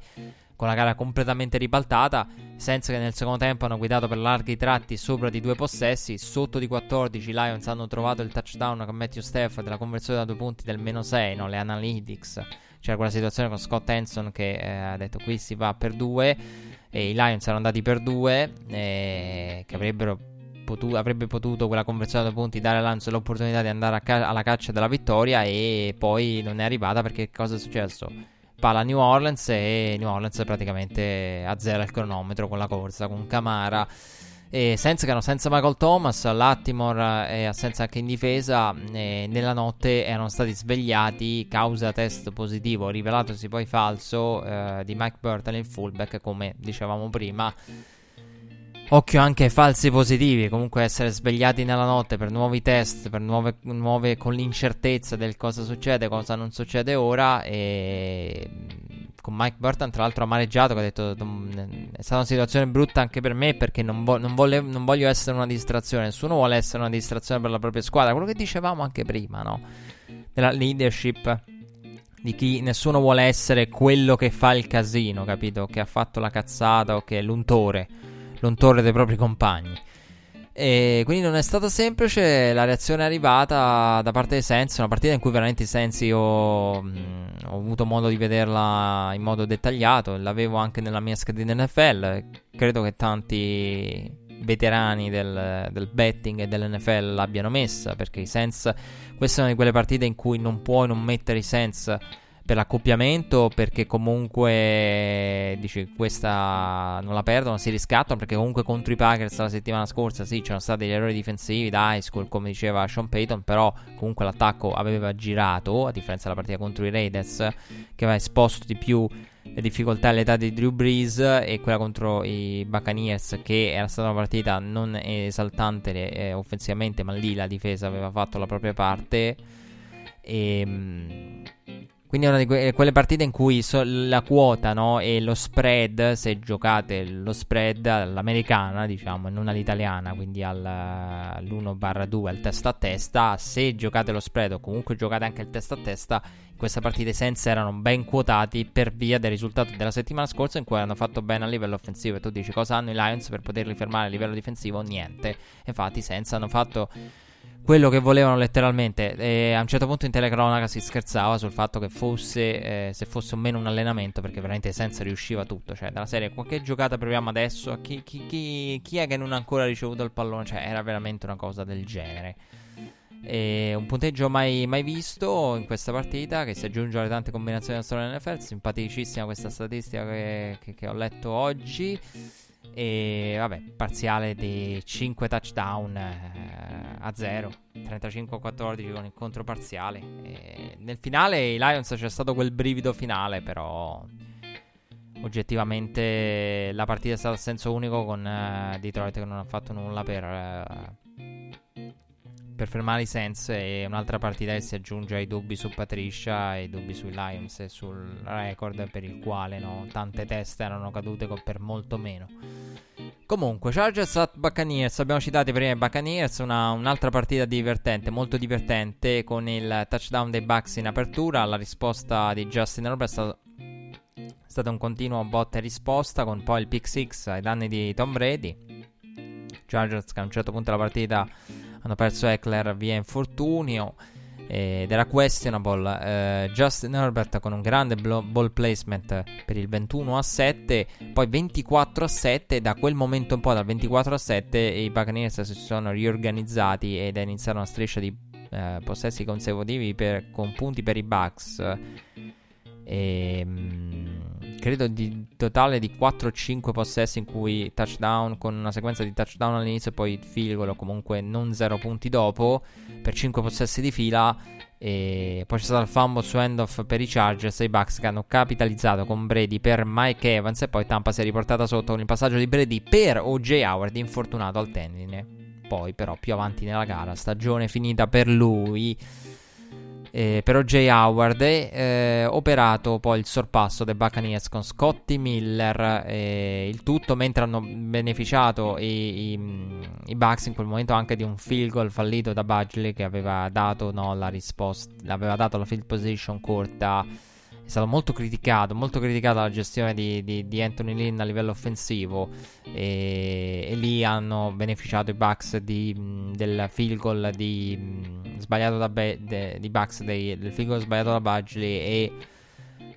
S1: con la gara completamente ribaltata, senza che nel secondo tempo hanno guidato per larghi tratti sopra di due possessi, sotto di 14 i Lions hanno trovato il touchdown con Matthew Stafford della conversione da due punti del meno 6, no? le analytics, c'era quella situazione con Scott Hanson che eh, ha detto qui si va per due e i Lions erano andati per due eh, che avrebbero potuto, avrebbe potuto quella conversione da due punti dare a Lions l'opportunità di andare ca- alla caccia della vittoria e poi non è arrivata perché cosa è successo? Palla New Orleans e New Orleans praticamente azzera il cronometro con la corsa con Camara. E senza erano senza Michael Thomas, Lattimore e assenza anche in difesa e nella notte erano stati svegliati causa test positivo rivelatosi poi falso eh, di Mike Burton il fullback come dicevamo prima Occhio anche ai falsi positivi, comunque essere svegliati nella notte per nuovi test, per nuove, nuove con l'incertezza del cosa succede, cosa non succede ora e con Mike Burton tra l'altro amareggiato che ha detto è stata una situazione brutta anche per me perché non, vo- non, vole- non, voglio essere una distrazione, nessuno vuole essere una distrazione per la propria squadra, quello che dicevamo anche prima, no? Della leadership di chi nessuno vuole essere quello che fa il casino, capito? Che ha fatto la cazzata o che è l'untore l'ontore dei propri compagni. E quindi non è stata semplice, la reazione arrivata da parte dei Sensi, una partita in cui veramente i Sensi ho, mh, ho, avuto modo di vederla in modo dettagliato, l'avevo anche nella mia schedina NFL, credo che tanti veterani del, del betting e dell'NFL l'abbiano messa, perché i Sens, questa è una di quelle partite in cui non puoi non mettere i Sens per l'accoppiamento perché comunque dici questa non la perdono, si riscattano perché comunque contro i Packers la settimana scorsa sì c'erano stati degli errori difensivi da high school come diceva Sean Payton però comunque l'attacco aveva girato a differenza della partita contro i Raiders che aveva esposto di più le difficoltà all'età di Drew Brees e quella contro i Buccaneers che era stata una partita non esaltante eh, offensivamente ma lì la difesa aveva fatto la propria parte. E ehm, quindi è una di que- quelle partite in cui so- la quota no, e lo spread, se giocate lo spread all'americana, diciamo, non all'italiana, quindi al, all'1-2, al testa a testa, se giocate lo spread o comunque giocate anche il testa a testa, in queste partite senza erano ben quotati per via del risultato della settimana scorsa in cui hanno fatto bene a livello offensivo. E tu dici cosa hanno i Lions per poterli fermare a livello difensivo? Niente. Infatti, senza hanno fatto quello che volevano letteralmente. E a un certo punto in telecronaca si scherzava sul fatto che fosse, eh, se fosse o meno un allenamento, perché veramente senza riusciva tutto. Cioè, dalla serie, qualche giocata proviamo adesso? Chi, chi, chi, chi è che non ha ancora ricevuto il pallone? Cioè, era veramente una cosa del genere. E un punteggio mai, mai, visto in questa partita che si aggiunge alle tante combinazioni della storia NFL. Simpaticissima questa statistica che, che, che ho letto oggi. E vabbè, parziale di 5 touchdown eh, a 0, 35-14 con il controparziale. E nel finale i Lions c'è stato quel brivido finale, però oggettivamente la partita è stata a senso unico con eh, Detroit che non ha fatto nulla per, eh, per fermare i Saints e un'altra partita che si aggiunge ai dubbi su Patricia, ai dubbi sui Lions e sul record per il quale no, tante teste erano cadute per molto meno. Comunque, Chargers at Buccaneers, abbiamo citato prima i Buccaneers, una, un'altra partita divertente, molto divertente, con il touchdown dei Bucks in apertura, la risposta di Justin Herbert è stata, stato un continuo botta e risposta, con poi il pick 6 ai danni di Tom Brady. Chargers che a un certo punto della partita hanno perso Eckler via infortunio ed era questionable. Eh, Justin Herbert con un grande ball placement per il 21 a 7 poi 24 a 7 da quel momento in poi dal 24 a 7 i Buccaneers si sono riorganizzati ed è iniziata una striscia di eh, possessi consecutivi per, con punti per i Bucks. E, mh, credo di totale di 4-5 possessi in cui touchdown con una sequenza di touchdown all'inizio e poi field comunque non 0 punti dopo per 5 possessi di fila e poi c'è stato il fumble su end-off per i Chargers e i Bucks che hanno capitalizzato con Brady per Mike Evans e poi Tampa si è riportata sotto con il passaggio di Brady per O.J. Howard infortunato al tendine poi però più avanti nella gara stagione finita per lui eh, per O.J. Howard eh, operato poi il sorpasso dei Buccaneers con Scotty Miller eh, il tutto mentre hanno beneficiato i, i, i, Bucks in quel momento anche di un field goal fallito da Budgley che aveva dato no, la risposta aveva dato la field position corta è stato molto criticato, molto criticata la gestione di, di, di, Anthony Lynn a livello offensivo e, e lì hanno beneficiato i Bucks di, del field goal sbagliato da Be- de, di Bucks, dei, del field goal sbagliato da Bagley e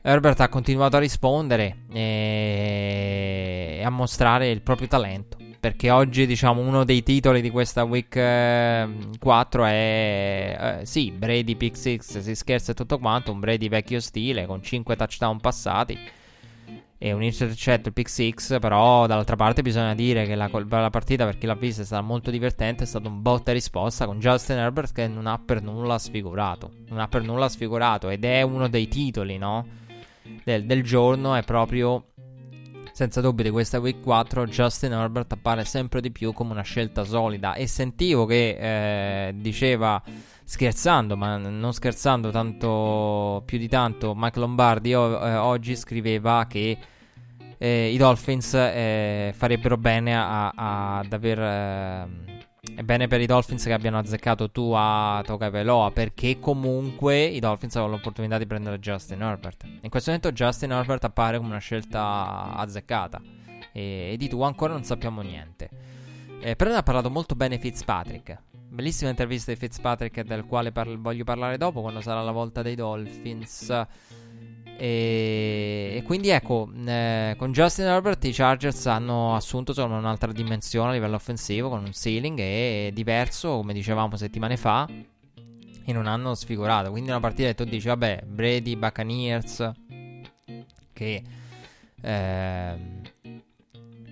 S1: Herbert ha continuato a rispondere e, e a mostrare il proprio talento perché oggi diciamo uno dei titoli di questa week eh, 4 è eh, sì, Brady pick 6, si scherza e tutto quanto, un Brady vecchio stile con 5 touchdown passati e un intercetto pick 6, però dall'altra parte bisogna dire che la, la, partita per chi l'ha vista è stata molto divertente, è stato un botta e risposta con Justin Herbert che non ha per nulla sfigurato, non ha per nulla sfigurato ed è uno dei titoli, no? Del, del giorno è proprio senza dubbio questa week 4 Justin Herbert appare sempre di più come una scelta solida. E sentivo che eh, diceva scherzando, ma non scherzando tanto più di tanto, Mike Lombardi o, eh, oggi scriveva che eh, i Dolphins eh, farebbero bene ad aver ehm, è bene per i Dolphins che abbiano azzeccato tu a Toga Veloa perché comunque i Dolphins avevano l'opportunità di prendere Justin Herbert. In questo momento Justin Herbert appare come una scelta azzeccata e, e di tu ancora non sappiamo niente. Eh, però ne ha parlato molto bene Fitzpatrick. Bellissima intervista di Fitzpatrick del quale parlo, voglio parlare dopo quando sarà la volta dei Dolphins. E, e quindi ecco, eh, con Justin Herbert i Chargers hanno assunto insomma, un'altra dimensione a livello offensivo con un ceiling e diverso, come dicevamo settimane fa, e non hanno sfigurato. Quindi una partita che tu dici, vabbè, Brady, Buccaneers, che eh,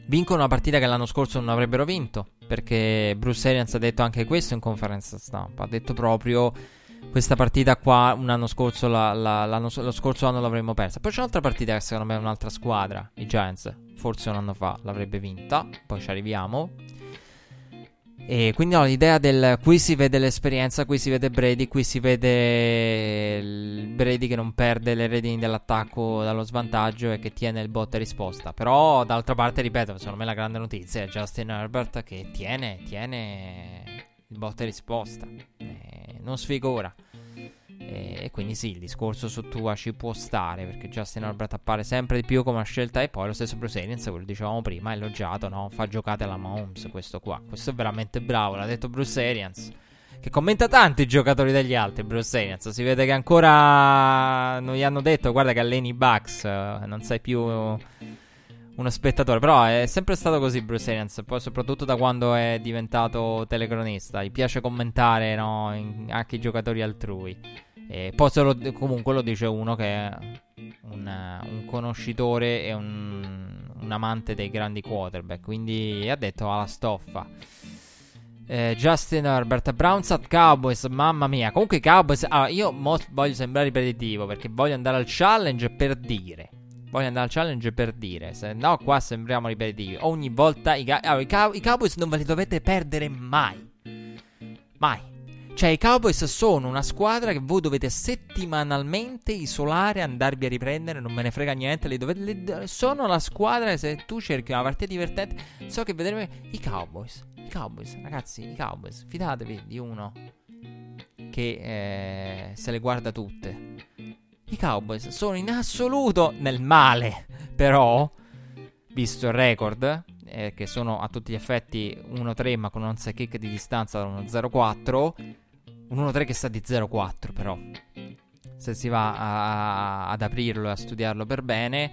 S1: vincono una partita che l'anno scorso non avrebbero vinto, perché Bruce Arians ha detto anche questo in conferenza stampa, ha detto proprio questa partita qua un anno scorso, la, la, lo scorso anno l'avremmo persa. Poi c'è un'altra partita che secondo me è un'altra squadra, i Giants, forse un anno fa l'avrebbe vinta, poi ci arriviamo. E quindi no, l'idea del qui si vede l'esperienza, qui si vede Brady, qui si vede il Brady che non perde le redini dell'attacco dallo svantaggio e che tiene il botte risposta. Però d'altra parte, ripeto, secondo me la grande notizia è Justin Herbert che tiene, tiene il botte risposta. Eh, non sfigura. E quindi sì, il discorso su Tua ci può stare perché Justin Herbert appare sempre di più come una scelta e poi lo stesso Bruce Arians, quello dicevamo prima, è elogiato, no? Fa giocate alla Mahomes questo qua. Questo è veramente bravo, l'ha detto Bruce Arians. che commenta tanto i giocatori degli altri, Bruce Arians. Si vede che ancora non gli hanno detto, guarda che alleni Bucks, eh, non sei più uno spettatore. Però è sempre stato così Bruce Arians, poi soprattutto da quando è diventato telecronista. Gli piace commentare no, in, anche i giocatori altrui. E poi lo, comunque lo dice uno che è un, un conoscitore e un, un, amante dei grandi quarterback. Quindi ha detto alla stoffa. Eh, Justin Herbert, Browns at Cowboys, mamma mia. Comunque Cowboys, allora, io voglio sembrare ripetitivo perché voglio andare al challenge per dire. Voglio andare al challenge per dire, se no qua sembriamo ripetitivi. Ogni volta i, allora, i, cow- i Cowboys non ve li dovete perdere mai. Mai. Cioè, i Cowboys sono una squadra che voi dovete settimanalmente isolare, andarvi a riprendere, non me ne frega niente. Le dovete, le, sono la squadra che se tu cerchi una partita divertente, so che vedremo i Cowboys. I Cowboys, ragazzi, i Cowboys. Fidatevi di uno che eh, se le guarda tutte. I Cowboys sono in assoluto nel male, però, visto il record, eh, che sono a tutti gli effetti 1-3 ma con un onside kick di distanza da uno 0-4 un 1-3 che sta di 0-4 però. Se si va a, ad aprirlo e a studiarlo per bene.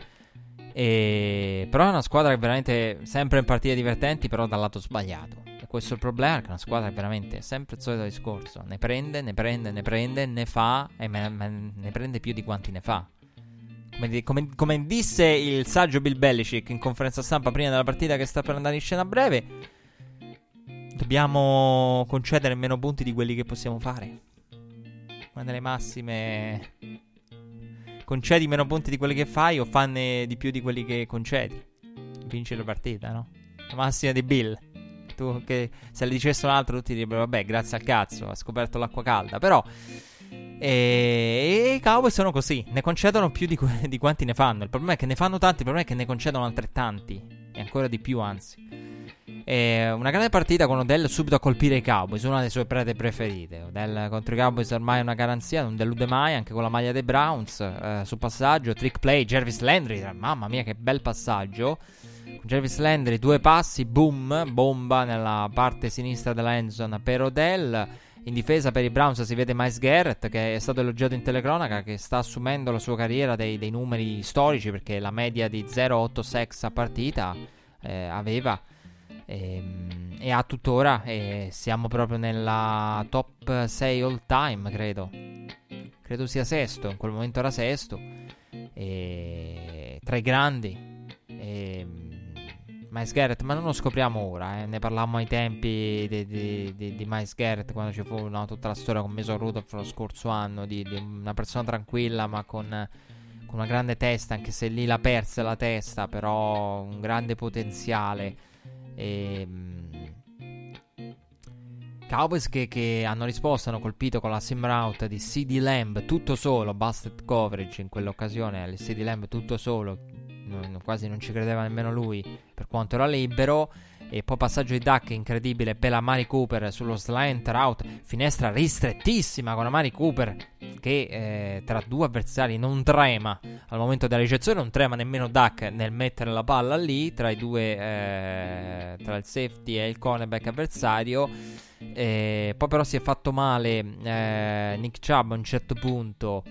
S1: E... Però è una squadra che veramente sempre in partite divertenti, però dal lato sbagliato. Questo è il problema, che una squadra che veramente sempre il solito discorso. Ne prende, ne prende, ne prende, ne fa e me, me, ne prende più di quanti ne fa. Come, come, come, disse il saggio Bill Belichick in conferenza stampa prima della partita che sta per andare in scena a breve, Dobbiamo concedere meno punti di quelli che possiamo fare. Una delle massime. Concedi meno punti di quelli che fai o fanne di più di quelli che concedi. Vinci la partita, no? La massima di Bill. Tu che se le dicesse un altro tutti direbbero vabbè, grazie al cazzo, ha scoperto l'acqua calda. Però e, i Cowboys sono così, ne concedono più di, di, quanti ne fanno. Il problema è che ne fanno tanti, il problema è che ne concedono altrettanti. E ancora di più, anzi. E una grande partita con Odell subito a colpire i Cowboys, una delle sue prede preferite. Odell contro i Cowboys ormai è una garanzia, non delude mai, anche con la maglia dei Browns. Eh, sul passaggio, trick play, Jervis Landry, mamma mia che bel passaggio. Jervis Landry, due passi, boom, bomba nella parte sinistra della endzone per Odell. In difesa per i Browns si vede Miles Garrett che è stato elogiato in telecronaca che sta assumendo la sua carriera dei, dei numeri storici perché la media di 0,8 sex a partita eh, aveva e, ehm, e ha tuttora e siamo proprio nella top 6 all time credo credo sia sesto in quel momento era sesto e, tra i grandi e, Miles Garrett ma non lo scopriamo ora eh. ne parlammo ai tempi di, di, di, di Miles Garrett quando ci fu no, tutta la storia con Mason Rudolph lo scorso anno di, di una persona tranquilla ma con, con una grande testa anche se lì la perse la testa però un grande potenziale e, ehm, Cowboys che, che, hanno risposto, hanno colpito con la sim route di CD Lamb tutto solo, busted coverage in quell'occasione, il CD Lamb tutto solo, non, quasi non ci credeva nemmeno lui per quanto era libero. E poi passaggio di Duck incredibile per la Mari Cooper sullo slant route, finestra ristrettissima con la Mari Cooper che eh, tra due avversari non trema al momento della ricezione, non trema nemmeno Duck nel mettere la palla lì tra i due, eh, tra il safety e il cornerback avversario. Eh, poi però si è fatto male eh, Nick Chubb a un certo punto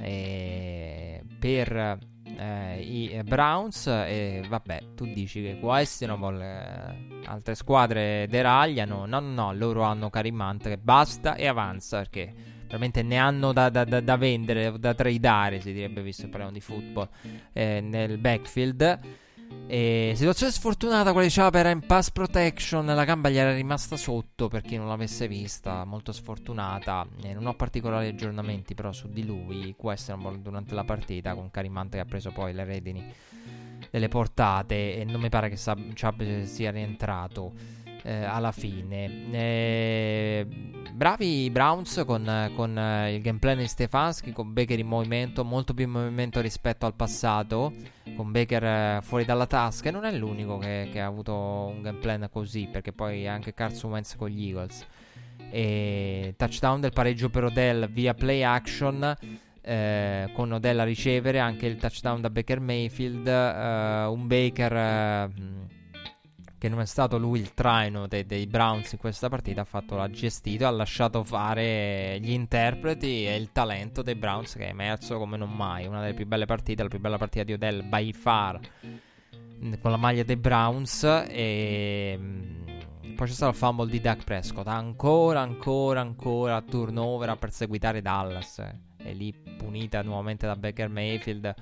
S1: eh, per eh, i Browns e vabbè tu dici che questionable altre squadre deragliano no no no loro hanno Karim Hunt che basta e avanza perché veramente ne hanno da, da, da, da vendere, da tradare, si direbbe, visto che parliamo di football, eh, nel backfield. E situazione sfortunata quella di Chapa era in pass protection, la gamba gli era rimasta sotto per chi non l'avesse vista, molto sfortunata. E non ho particolari aggiornamenti però su di lui, questo durante la partita con Carimante che ha preso poi le redini delle portate e non mi pare che Chubb sia rientrato eh, alla fine. Eh, bravi i Browns con, con eh, il gameplay di Stefanski, con Baker in movimento, molto più in movimento rispetto al passato, con Baker eh, fuori dalla tasca. E non è l'unico che, che, ha avuto un gameplay così, perché poi anche Carson Wentz con gli Eagles. E touchdown del pareggio per Odell via play action. Eh, con Odell a ricevere anche il touchdown da Baker Mayfield. Eh, un Baker che non è stato lui il traino dei, dei Browns in questa partita, ha fatto l'ha gestito, ha lasciato fare gli interpreti e il talento dei Browns che è emerso come non mai. Una delle più belle partite, la più bella partita di Odell by far con la maglia dei Browns e mm, poi c'è stato il fumble di Dak Prescott, ancora, ancora, ancora turnover a perseguitare Dallas. E lì punita nuovamente da Baker Mayfield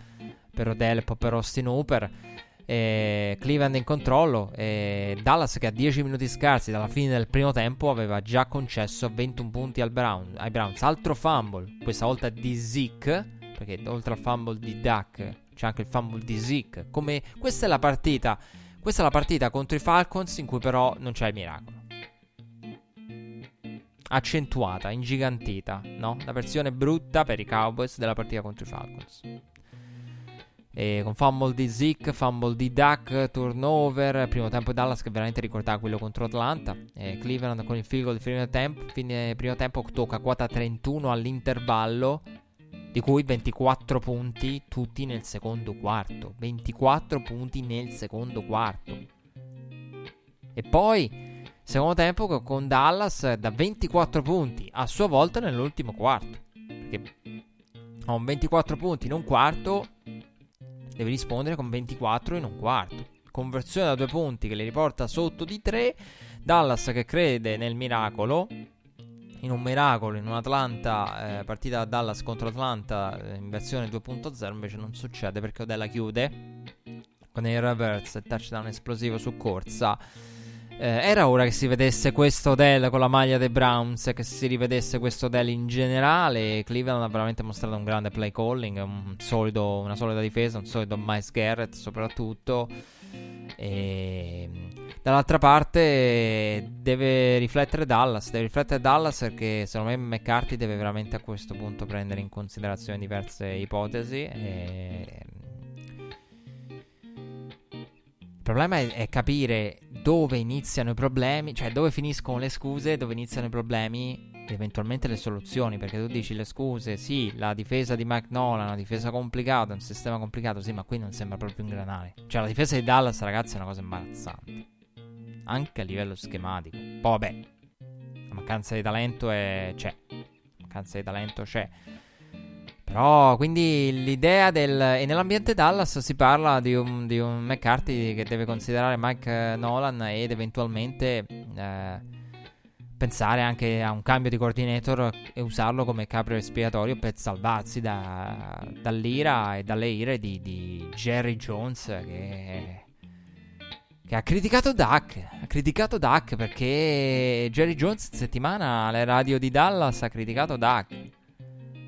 S1: per Odell e poi per Austin Hooper. E Cleveland in controllo. E Dallas, che a 10 minuti scarsi dalla fine del primo tempo, aveva già concesso 21 punti Brown, ai Browns. Altro fumble, questa volta di Zeke. Perché oltre al fumble di Duck c'è anche il fumble di Zeke. Come questa è la partita. Questa è la partita contro i Falcons in cui però non c'è il miracolo. Accentuata, ingigantita, no? La versione brutta per i Cowboys della partita contro i Falcons. E con fumble di Zeke, fumble di Duck, turnover. Primo tempo Dallas che veramente ricordava quello contro Atlanta. E Cleveland con il field goal primo tempo. Fine primo tempo tocca quota 31 all'intervallo. Di cui 24 punti tutti nel secondo quarto. 24 punti nel secondo quarto. E poi, secondo tempo con Dallas da 24 punti a sua volta nell'ultimo quarto. Perché con 24 punti in un quarto deve rispondere con 24 in un quarto. Conversione da due punti che li riporta sotto di 3. Dallas che crede nel miracolo. In un miracolo, in un'Atlanta, eh, partita da Dallas contro Atlanta eh, in versione 2.0, invece non succede perché Odella chiude con il reverse e touchdown esplosivo su corsa. Eh, era ora che si vedesse questo Odell con la maglia dei Browns, che si rivedesse questo Odell in generale. Cleveland ha veramente mostrato un grande play calling, un solido, una solida difesa, un solido Miles Garrett soprattutto. E dall'altra parte deve riflettere Dallas, deve riflettere Dallas perché secondo me McCarthy deve veramente a questo punto prendere in considerazione diverse ipotesi. E il problema è, è, capire dove iniziano i problemi, cioè dove finiscono le scuse, dove iniziano i problemi e eventualmente le soluzioni. Perché tu dici le scuse, sì, la difesa di Mike Nolan, una difesa complicata, un sistema complicato, sì, ma qui non sembra proprio ingranare. Cioè la difesa di Dallas, ragazzi, è una cosa imbarazzante. Anche a livello schematico. Poi vabbè, la mancanza di talento è... c'è. La mancanza di talento c'è. Però, quindi l'idea del... E nell'ambiente Dallas si parla di un, di un McCarthy che deve considerare Mike Nolan ed eventualmente eh, pensare anche a un cambio di coordinator e usarlo come capro espiatorio per salvarsi da, dall'ira e dalle ire di, di Jerry Jones che, che ha criticato Duck. Ha criticato Duck perché Jerry Jones settimana alle radio di Dallas ha criticato Duck.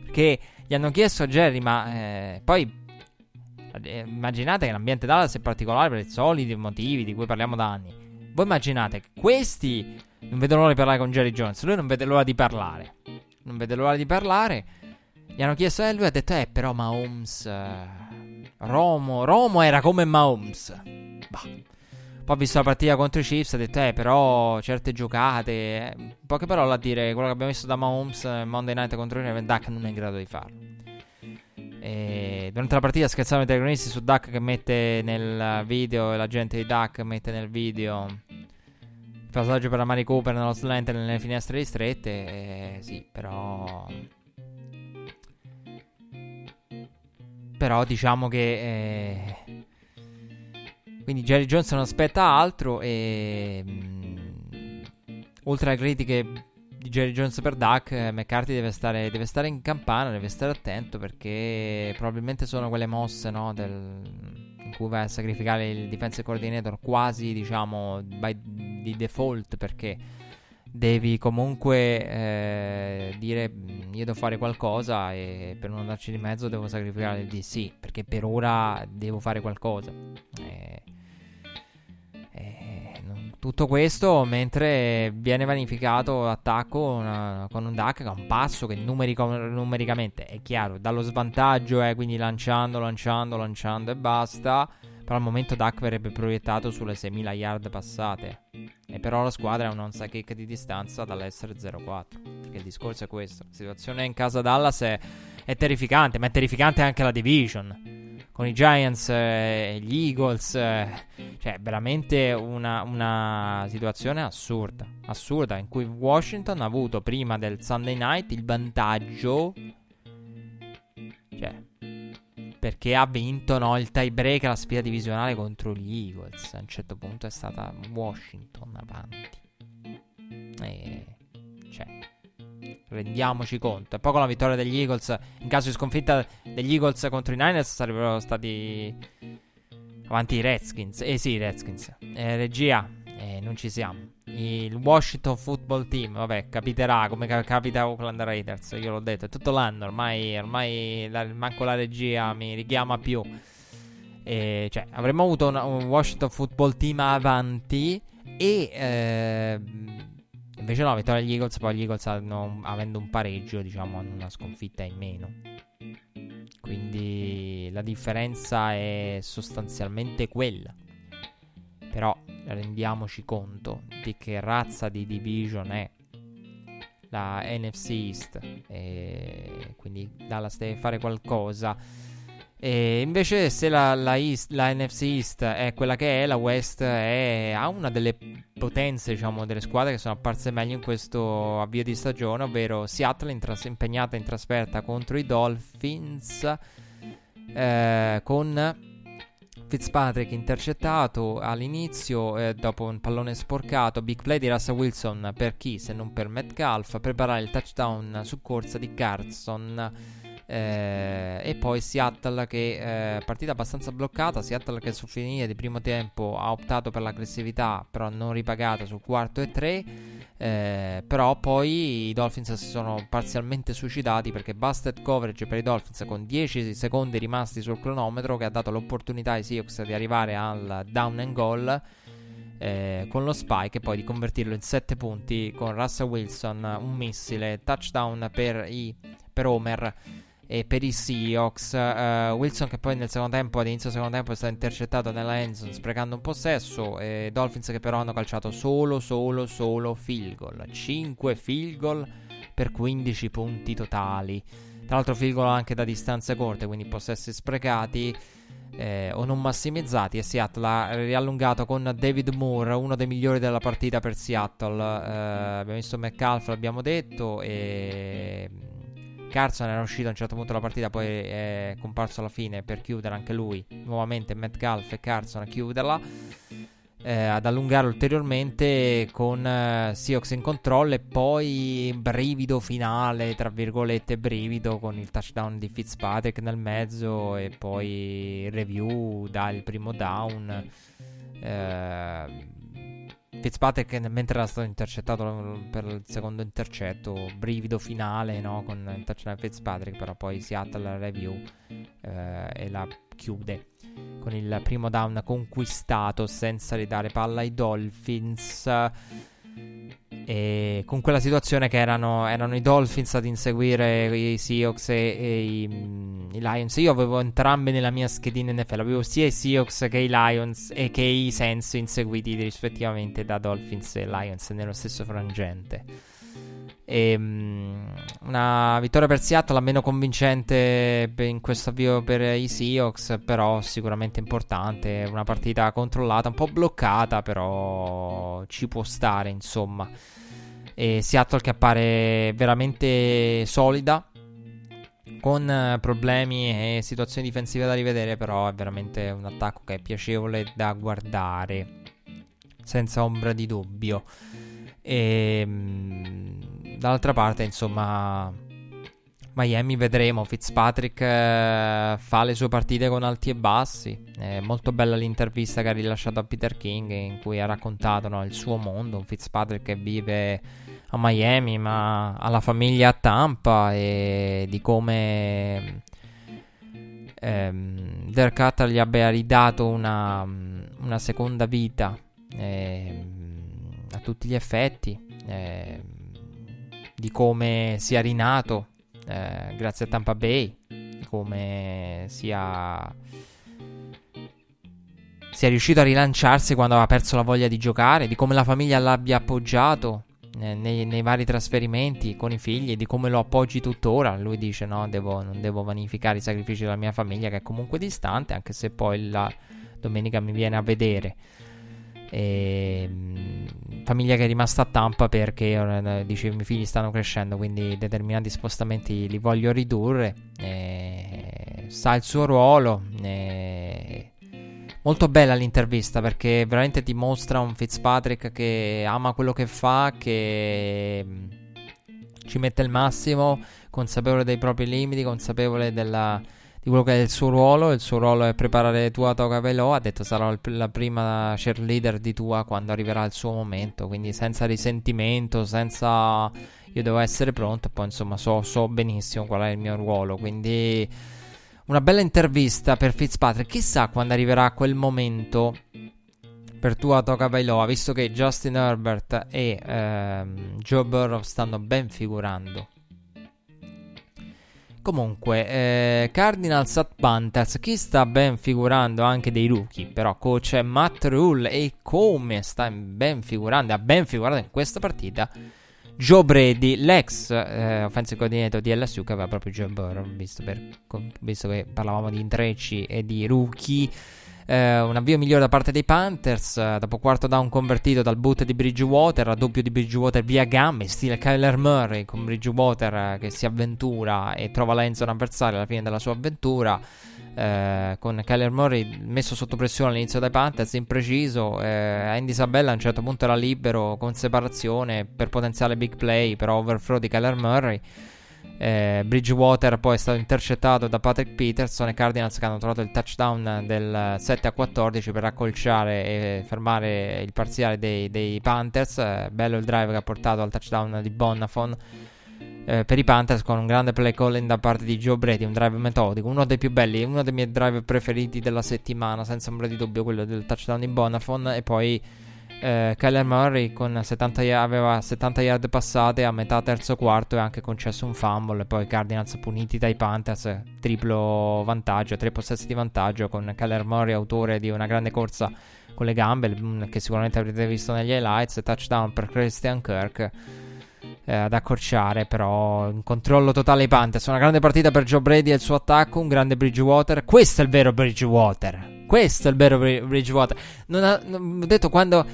S1: Perché gli hanno chiesto a Jerry, ma eh, poi eh, immaginate che l'ambiente Dallas è particolare per i soliti motivi di cui parliamo da anni. Voi immaginate che questi non vedono l'ora di parlare con Jerry Jones, lui non vede l'ora di parlare. Non vede l'ora di parlare. Gli hanno chiesto e lui ha detto, eh però Mahomes... Eh, Romo, Romo era come Mahomes. Bah. Poi ha visto la partita contro i Chiefs, ha detto, eh, però certe giocate. Eh, poche parole a dire, quello che abbiamo visto da Mahomes eh, Monday Night contro i Ravens, Duck non è in grado di farlo. E durante la partita scherzavano i telecronisti su Duck che mette nel video, la gente di Duck mette nel video il passaggio per la Mari Cooper nello slant nelle finestre ristrette. Eh, sì, però. Però diciamo che. Eh, quindi Jerry Jones non aspetta altro e... Mh, mm, oltre alle critiche di Jerry Jones per Duck, McCarthy deve stare, deve stare, in campana, deve stare attento perché probabilmente sono quelle mosse no, del, in cui vai a sacrificare il defensive coordinator quasi diciamo by, di default perché devi comunque eh, dire mm, io devo fare qualcosa e per non andarci di mezzo devo sacrificare il DC perché per ora devo fare qualcosa. Eh, tutto questo mentre viene vanificato l'attacco una, con un Duck che ha un passo che numerico, numericamente è chiaro, dallo svantaggio è quindi lanciando, lanciando, lanciando e basta. Però al momento Duck verrebbe proiettato sulle 6.000 yard passate. E però la squadra è un onside kick di distanza dall'essere 0-4. Perché il discorso è questo. La situazione in casa Dallas è, è terrificante, ma è terrificante anche la division. con i Giants e gli Eagles. Eh, cioè, veramente una, una, situazione assurda. Assurda, in cui Washington ha avuto prima del Sunday night il vantaggio. Cioè, perché ha vinto no, il tie break la sfida divisionale contro gli Eagles. A un certo punto è stata Washington avanti. E rendiamoci conto. E poi con la vittoria degli Eagles, in caso di sconfitta degli Eagles contro i Niners, sarebbero stati avanti i Redskins. Eh sì, i Redskins. Eh, regia, eh, non ci siamo. Il Washington Football Team, vabbè, capiterà come capita Oakland Raiders. Io l'ho detto, è tutto l'anno. Ormai, ormai la, manco la regia mi richiama più. E, cioè, avremmo avuto un, un Washington Football Team avanti e. Eh, Invece no, vittoria degli Eagles, poi gli Eagles hanno, avendo un pareggio, diciamo, hanno una sconfitta in meno. Quindi la differenza è sostanzialmente quella. Però rendiamoci conto di che razza di division è la NFC East. E quindi Dallas deve fare qualcosa e invece, se la, la, East, la, NFC East è quella che è, la West è, ha una delle potenze, diciamo, delle squadre che sono apparse meglio in questo avvio di stagione, ovvero Seattle in tras- impegnata in trasferta contro i Dolphins, eh, con Fitzpatrick intercettato all'inizio, eh, dopo un pallone sporcato, big play di Russell Wilson per chi se non per Metcalf, preparare il touchdown su corsa di Carson eh, e poi Seattle che eh, partita abbastanza bloccata. Seattle che sul finire di primo tempo ha optato per l'aggressività, però non ripagata sul quarto e tre. Eh, però poi i Dolphins si sono parzialmente suicidati perché busted coverage per i Dolphins con 10 secondi rimasti sul cronometro che ha dato l'opportunità ai Seahawks di arrivare al down and goal eh, con lo spike e poi di convertirlo in 7 punti con Russell Wilson un missile touchdown per, i, per Homer e per i Seahawks. Uh, Wilson che poi nel secondo tempo, all'inizio del secondo tempo, è stato intercettato nella endzone sprecando un possesso. E Dolphins che però hanno calciato solo, solo, solo field goal. 5 field goal per 15 punti totali. Tra l'altro field goal anche da distanze corte, quindi possessi sprecati. Eh, o non massimizzati e Seattle ha riallungato con David Moore, uno dei migliori della partita per Seattle. Eh, abbiamo visto McAlf, l'abbiamo detto, e Carson era uscito a un certo punto della partita, poi è comparso alla fine per chiudere anche lui. Nuovamente Metcalf e Carson a chiuderla. Eh, ad allungare ulteriormente con eh, Seahawks in controllo e poi brivido finale, tra virgolette brivido con il touchdown di Fitzpatrick nel mezzo e poi review dal primo down. Eh, Fitzpatrick mentre era stato intercettato per il secondo intercetto, brivido finale no? con il touchdown Fitzpatrick, però poi Seattle review eh, e la chiude con il primo down conquistato senza ridare palla ai Dolphins. E con quella situazione che erano, erano, i Dolphins ad inseguire i Seahawks e, e i, mm, i, Lions. Io avevo entrambi nella mia schedina NFL. Avevo sia i Seahawks che i Lions e che i Sens inseguiti rispettivamente da Dolphins e Lions nello stesso frangente. E, um, una vittoria per Seattle meno convincente in questo avvio per i Seahawks, però sicuramente importante. Una partita controllata, un po' bloccata, però ci può stare, insomma. E Seattle che appare veramente solida, con problemi e situazioni difensive da rivedere, però è veramente un attacco che è piacevole da guardare, senza ombra di dubbio. E dall'altra parte, insomma, Miami vedremo. Fitzpatrick eh, fa le sue partite con alti e bassi. È molto bella l'intervista che ha rilasciato a Peter King in cui ha raccontato no, il suo mondo. Un Fitzpatrick che vive a Miami ma ha la famiglia a Tampa e di come ehm, Dirk Cutter gli abbia ridato una, una seconda vita ehm, a tutti gli effetti. Ehm, di come sia rinato eh, grazie a Tampa Bay, come sia sia riuscito a rilanciarsi quando aveva perso la voglia di giocare, di come la famiglia l'abbia appoggiato eh, nei, nei, vari trasferimenti con i figli, di come lo appoggi tuttora. Lui dice: No, devo, non devo vanificare i sacrifici della mia famiglia, che è comunque distante, anche se poi la domenica mi viene a vedere. E, ehm, famiglia che è rimasta a Tampa perché eh, dice i miei figli stanno crescendo quindi determinati spostamenti li voglio ridurre. E, sa il suo ruolo e, molto bella l'intervista perché veramente dimostra un Fitzpatrick che ama quello che fa che mm, ci mette il massimo consapevole dei propri limiti consapevole della di quello che è il suo ruolo. Il suo ruolo è preparare Tua Toga Velo. Ha detto sarò il, la prima cheerleader di Tua quando arriverà il suo momento. Quindi senza risentimento, senza io devo essere pronto. Poi insomma so, so benissimo qual è il mio ruolo. Quindi una bella intervista per Fitzpatrick. Chissà quando arriverà quel momento per tua Toga Bailoa, visto che Justin Herbert e ehm, Joe Burrow stanno ben figurando Comunque, eh, Cardinals at Panthers, chi sta ben figurando anche dei rookie, però coach Matt Rule e come sta ben figurando, ha ben figurato in questa partita Joe Brady, l'ex eh, offensive coordinator di LSU che aveva proprio Joe Burrow, visto, per, visto che parlavamo di intrecci e di rookie. Eh, un avvio migliore da parte dei Panthers. Eh, dopo quarto down convertito dal boot di Bridgewater, raddoppio di Bridgewater via gambe, stile Kyler Murray con Bridgewater eh, che si avventura e trova la endzone avversaria alla fine della sua avventura. Eh, con Kyler Murray messo sotto pressione all'inizio dai Panthers, impreciso. Eh, Andy Sabella a un certo punto era libero con separazione per potenziale big play, però overthrow di Kyler Murray. Eh, Bridgewater poi è stato intercettato da Patrick Peterson e Cardinals che hanno trovato il touchdown del 7 a 14 per accolciare e fermare il parziale dei, dei Panthers. Eh, bello il drive che ha portato al touchdown di Bonafon. Eh, per i Panthers con un grande play calling da parte di Joe Brady, un drive metodico, uno dei più belli, uno dei miei drive preferiti della settimana, senza ombra di dubbio, quello del touchdown di Bonafon e poi eh, Kyler Murray 70, aveva 70 yard passate a metà terzo quarto e anche concesso un fumble. E poi Cardinals puniti dai Panthers, triplo vantaggio, tre possessi di vantaggio con Kyler Murray autore di una grande corsa con le gambe mm, che sicuramente avrete visto negli highlights. Touchdown per Christian Kirk. Eh, ad accorciare, però in controllo totale i Panthers. Una grande partita per Joe Brady e il suo attacco. Un grande Bridgewater. Questo è il vero Bridgewater. Questo è il vero Bridgewater. Non ha, non, ho detto quando.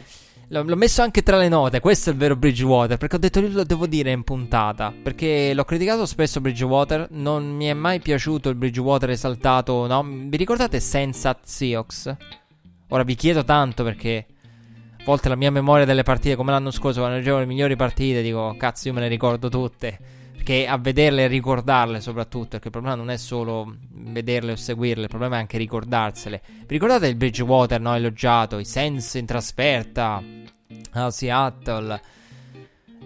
S1: L'ho, l'ho, messo anche tra le note. Questo è il vero Bridgewater. Perché ho detto io lo devo dire in puntata. Perché l'ho criticato spesso Bridgewater. Non mi è mai piaciuto il Bridgewater esaltato. No? Vi ricordate senza Seahawks? Ora vi chiedo tanto perché. A volte la mia memoria delle partite, come l'anno scorso, quando leggevo le migliori partite, dico cazzo, io me le ricordo tutte che a vederle e ricordarle soprattutto, perché il problema non è solo vederle o seguirle, il problema è anche ricordarsele. Vi ricordate il Bridgewater, no, elogiato, i Sense in trasferta a Seattle,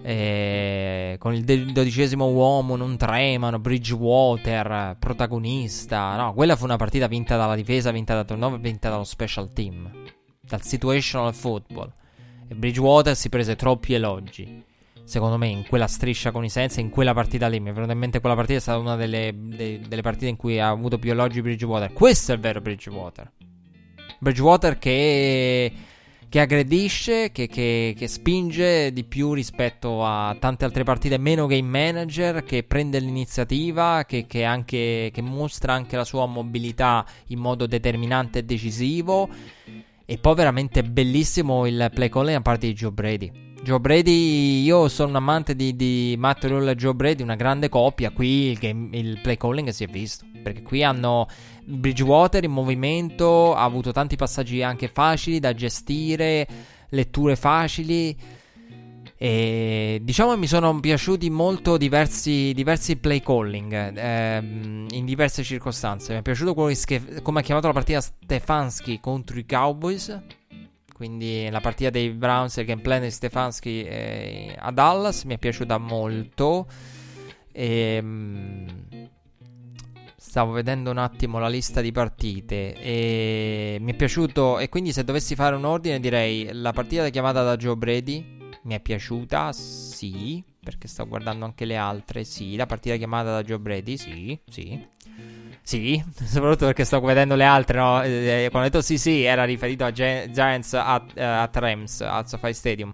S1: eh, con il dodicesimo uomo non tremano, Bridgewater, protagonista, no, quella fu una partita vinta dalla difesa, vinta da turnover, vinta dallo special team, dal situational football. E Bridgewater si prese troppi elogi secondo me, in quella striscia con i Senza, in quella partita lì. Mi è venuta in mente quella partita, è stata una delle, de, delle partite in cui ha avuto più elogi Bridgewater. Questo è il vero Bridgewater. Bridgewater che, che aggredisce, che, che, che, spinge di più rispetto a tante altre partite, meno game manager, che prende l'iniziativa, che, anche, che mostra anche la sua mobilità in modo determinante e decisivo. E poi veramente bellissimo il play calling da parte di Joe Brady. Joe Brady, io sono un amante di, di Matt Rule e Joe Brady, una grande coppia. Qui il, game, il play calling si è visto. Perché qui hanno Bridgewater in movimento, ha avuto tanti passaggi anche facili da gestire, letture facili. E diciamo che mi sono piaciuti molto diversi, diversi play calling ehm, in diverse circostanze. Mi è piaciuto quello che, come ha chiamato la partita Stefanski contro i Cowboys quindi la partita dei Browns e il gameplay di Stefanski eh, a Dallas mi è piaciuta molto. E, ehm, stavo vedendo un attimo la lista di partite e mi è piaciuto. E quindi se dovessi fare un ordine direi la partita chiamata da Joe Brady mi è piaciuta, sì, perché sto guardando anche le altre, sì. La partita chiamata da Joe Brady, sì, sì. Sì, soprattutto perché sto vedendo le altre, no? Eh, quando ho detto sì sì era riferito a Gi- Giants at, uh, at Rams, al SoFi Stadium.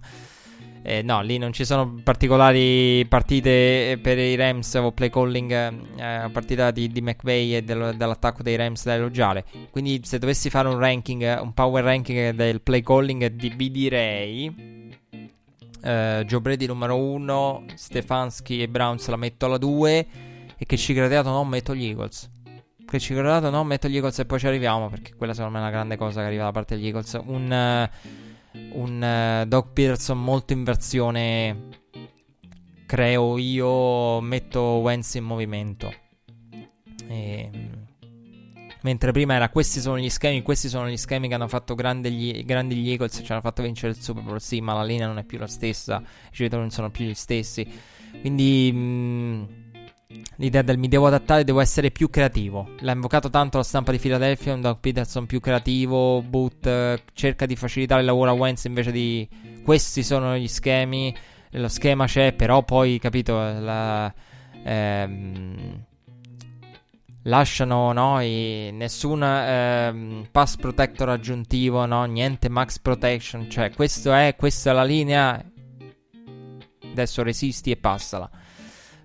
S1: Eh, no, lì non ci sono particolari partite per i Rams o play calling eh, partita di, di McVay e del, dell'attacco dei Rams da elogiare. Quindi se dovessi fare un ranking, un power ranking del play calling, vi direi... Uh, Joe Brady numero 1, Stefanski e Browns la metto alla 2 e che ci crediate no metto gli Eagles. Che ci crediate no metto gli Eagles e poi ci arriviamo perché quella secondo me è una grande cosa che arriva da parte degli Eagles. Un... Uh, un uh, Doug Peterson molto in versione creo io, metto Wentz in movimento. E, ehm, mentre prima era questi sono gli schemi, questi sono gli schemi che hanno fatto grandi gli, grandi gli Eagles ci hanno fatto vincere il Super Bowl. Sì, ma la linea non è più la stessa, i giocatori non sono più gli stessi. Quindi... Mh, mm, L'idea del mi devo adattare, devo essere più creativo. L'ha invocato tanto la stampa di Philadelphia, un Doug Peterson più creativo, Boot eh, cerca di facilitare il lavoro a Wentz invece di questi sono gli schemi, lo schema c'è, però poi, capito, la, ehm, lasciano no, i, nessun ehm, pass protector aggiuntivo, no, niente max protection, cioè questo è, questa è la linea, adesso resisti e passala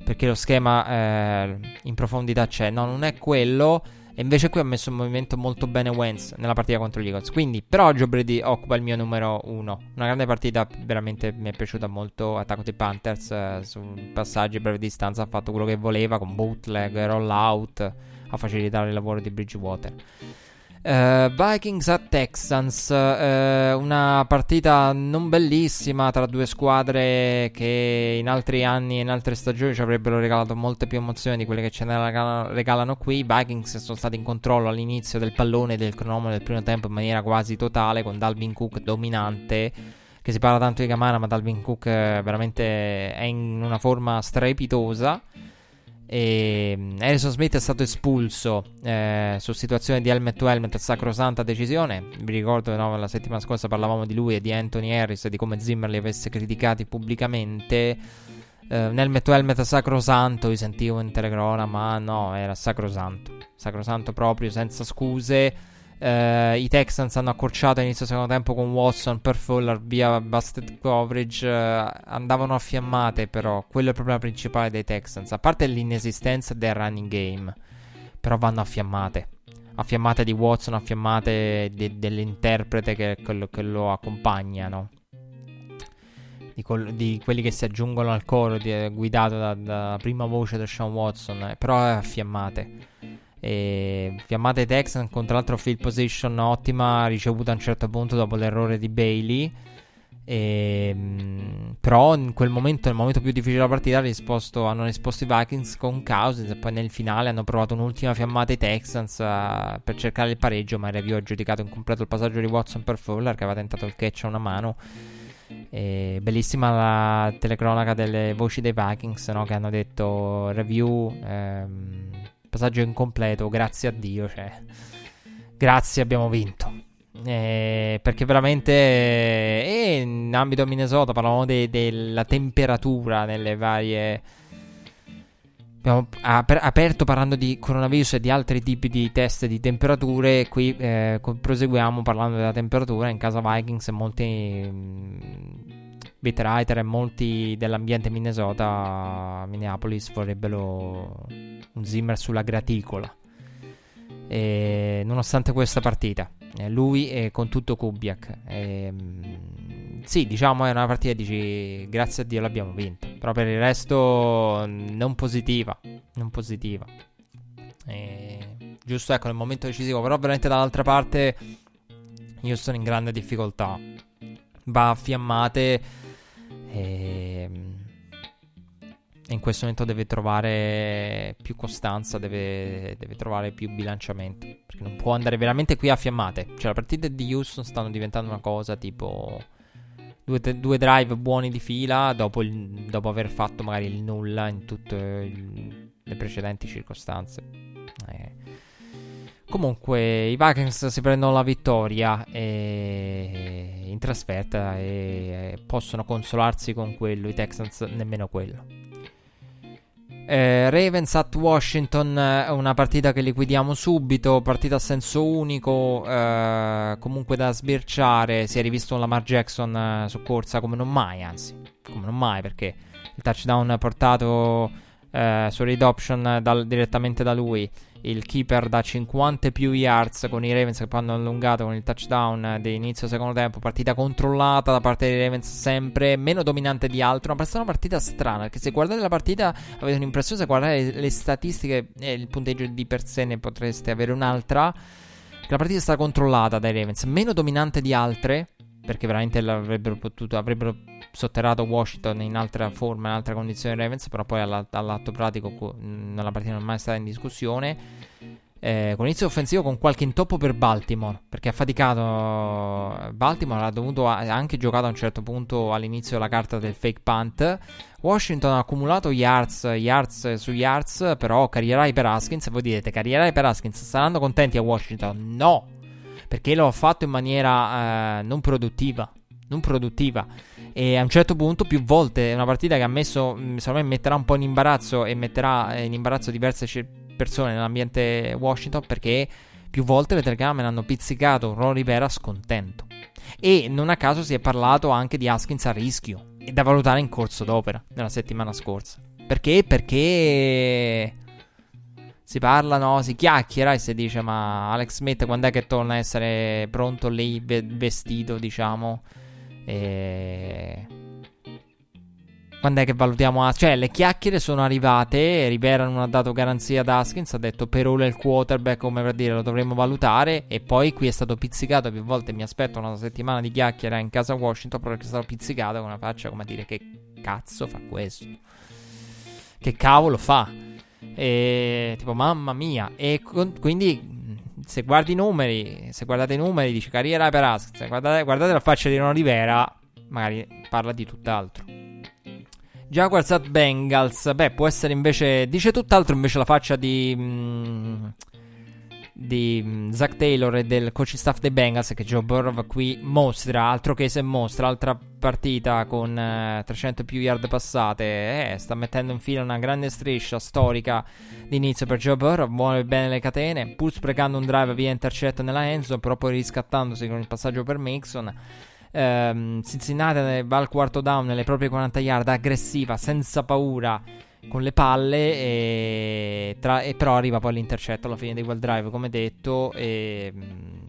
S1: perché lo schema eh, in profondità c'è. No, non è quello. E invece qui ha messo in movimento molto bene Wentz nella partita contro gli Eagles. Quindi, però, Joe Brady occupa il mio numero uno. Una grande partita, veramente mi è piaciuta molto. Attacco dei Panthers eh, su passaggi a breve distanza. Ha fatto quello che voleva con bootleg, roll out. A facilitare il lavoro di Bridgewater. Uh, Vikings a Texans, uh, una partita non bellissima tra due squadre che in altri anni e in altre stagioni ci avrebbero regalato molte più emozioni di quelle che ce ne regalano, regalano qui. I Vikings sono stati in controllo all'inizio del pallone del cronometro del primo tempo in maniera quasi totale con Dalvin Cook dominante. Che si parla tanto di Camara, ma Dalvin Cook eh, veramente è in una forma strepitosa. E mm, Harrison Smith è stato espulso eh, su situazione di helmet to helmet, sacrosanta decisione. Vi ricordo no, la settimana scorsa parlavamo di lui e di Anthony Harris e di come Zimmer li avesse criticati pubblicamente. Eh, helmet to helmet sacrosanto, vi sentivo in telecrona, ma no, era sacrosanto. Sacrosanto proprio, senza scuse. Uh, I Texans hanno accorciato all'inizio secondo tempo con Watson per Fuller via busted coverage. Uh, andavano a fiammate, però. Quello è il problema principale dei Texans. A parte l'inesistenza del running game, però vanno a fiammate. A fiammate di Watson, a fiammate de- dell'interprete che, che, che, lo accompagnano. Di, col- di, quelli che si aggiungono al coro, di, guidato dalla da prima voce da Sean Watson. Eh, però a fiammate. E fiammate Texan con tra l'altro field position ottima ricevuta a un certo punto dopo l'errore di Bailey. E, mh, però in quel momento, nel momento più difficile della partita, risposto, hanno risposto i Vikings con Cousins. E poi nel finale hanno provato un'ultima fiammata ai Texans uh, per cercare il pareggio. Ma il review ha giudicato incompleto il passaggio di Watson per Fuller, che aveva tentato il catch a una mano. E bellissima la telecronaca delle voci dei Vikings no? che hanno detto review. Ehm, passaggio incompleto, grazie a Dio, cioè, grazie abbiamo vinto. Eh, perché veramente eh, in ambito Minnesota parlavamo de- della temperatura nelle varie abbiamo aper- aperto parlando di coronavirus e di altri tipi di test di temperature qui eh, proseguiamo parlando della temperatura in casa Vikings e molti mm, Bitwriter e molti dell'ambiente Minnesota Minneapolis vorrebbero un Zimmer sulla graticola. E, nonostante questa partita, eh, lui e con tutto Kubiak. E, sì, diciamo è una partita dici grazie a Dio l'abbiamo vinta. Però per il resto non positiva. Non positiva. E, giusto ecco nel momento decisivo. Però veramente dall'altra parte io sono in grande difficoltà. Va a fiammate. E in questo momento deve trovare più costanza, deve, deve, trovare più bilanciamento. Perché non può andare veramente qui a fiammate. Cioè, le partite di Houston stanno diventando una cosa tipo. Due, due drive buoni di fila dopo, il, dopo, aver fatto magari il nulla in tutte le precedenti circostanze. Eh. Comunque, i Vikings si prendono la vittoria e, in trasferta e possono consolarsi con quello. I Texans nemmeno quello. Eh, Ravens at Washington, eh, una partita che liquidiamo subito, partita a senso unico, eh, comunque da sbirciare. Si è rivisto Lamar Jackson eh, su corsa come non mai, anzi, come non mai perché il touchdown portato eh, su read option dal, direttamente da lui il keeper da 50 più yards con i Ravens che poi hanno allungato con il touchdown di inizio secondo tempo. Partita controllata da parte dei Ravens, sempre meno dominante di altro. Ma è una partita strana. Perché se guardate la partita, avete un'impressione. Se guardate le statistiche e il punteggio di per sé, ne potreste avere un'altra. La partita è stata controllata dai Ravens, meno dominante di altre. Perché veramente l'avrebbero potuto. Avrebbero sotterrato Washington in altra forma, in altra condizione Ravens, però poi all'atto pratico nella partita non è mai stata in discussione. Eh, con inizio offensivo con qualche intoppo per Baltimore, perché ha faticato Baltimore, ha dovuto ha anche giocato a un certo punto all'inizio la carta del fake punt. Washington ha accumulato yards, yards su yards, però carrierai per Haskins. Voi direte, carrierai per Haskins, saranno contenti a Washington? No, perché lo ha fatto in maniera eh, non produttiva, non produttiva. E a un certo punto, più volte, è una partita che ha messo, mm, secondo me, metterà un po' in imbarazzo e metterà in imbarazzo diverse persone nell'ambiente Washington perché più volte le telecamere hanno pizzicato Ron Rivera scontento. E non a caso si è parlato anche di Haskins a rischio e da valutare in corso d'opera nella settimana scorsa. Perché? Perché si parla, no? Si chiacchiera e si dice: Ma Alex Smith quando è che torna a essere pronto lì, vestito, diciamo? E... Quando è che valutiamo? Cioè, le chiacchiere sono arrivate. Rivera non ha dato garanzia ad Haskins. Ha detto per ora il quarterback, come per dire, lo dovremmo valutare. E poi qui è stato pizzicato più volte. Mi aspetto una settimana di chiacchiera in casa Washington. Perché è stato pizzicato con una faccia come a dire che cazzo fa questo. Che cavolo fa? E tipo, mamma mia. E con, quindi se guardi i numeri, se guardate i numeri, dice carriera per Ask. Guardate, guardate la faccia di Ron Rivera, magari parla di tutt'altro. Jaguars at Bengals, beh, può essere invece. Dice tutt'altro invece la faccia di. Mm, di mm, Zach Taylor e del coach staff dei Bengals che Joe Burrow qui mostra, altro che se mostra, altra partita con eh, 300 più yard passate, eh, sta mettendo in fila una grande striscia storica d'inizio per Joe Burrow, muove bene le catene, pur sprecando un drive via intercetto nella Enzo, poi riscattandosi con il passaggio per Mixon. Um, Cincinnati va al quarto down nelle proprie 40 yard, aggressiva, senza paura con le palle e, tra, e però arriva poi all'intercetto alla fine di quel drive come detto e, mm,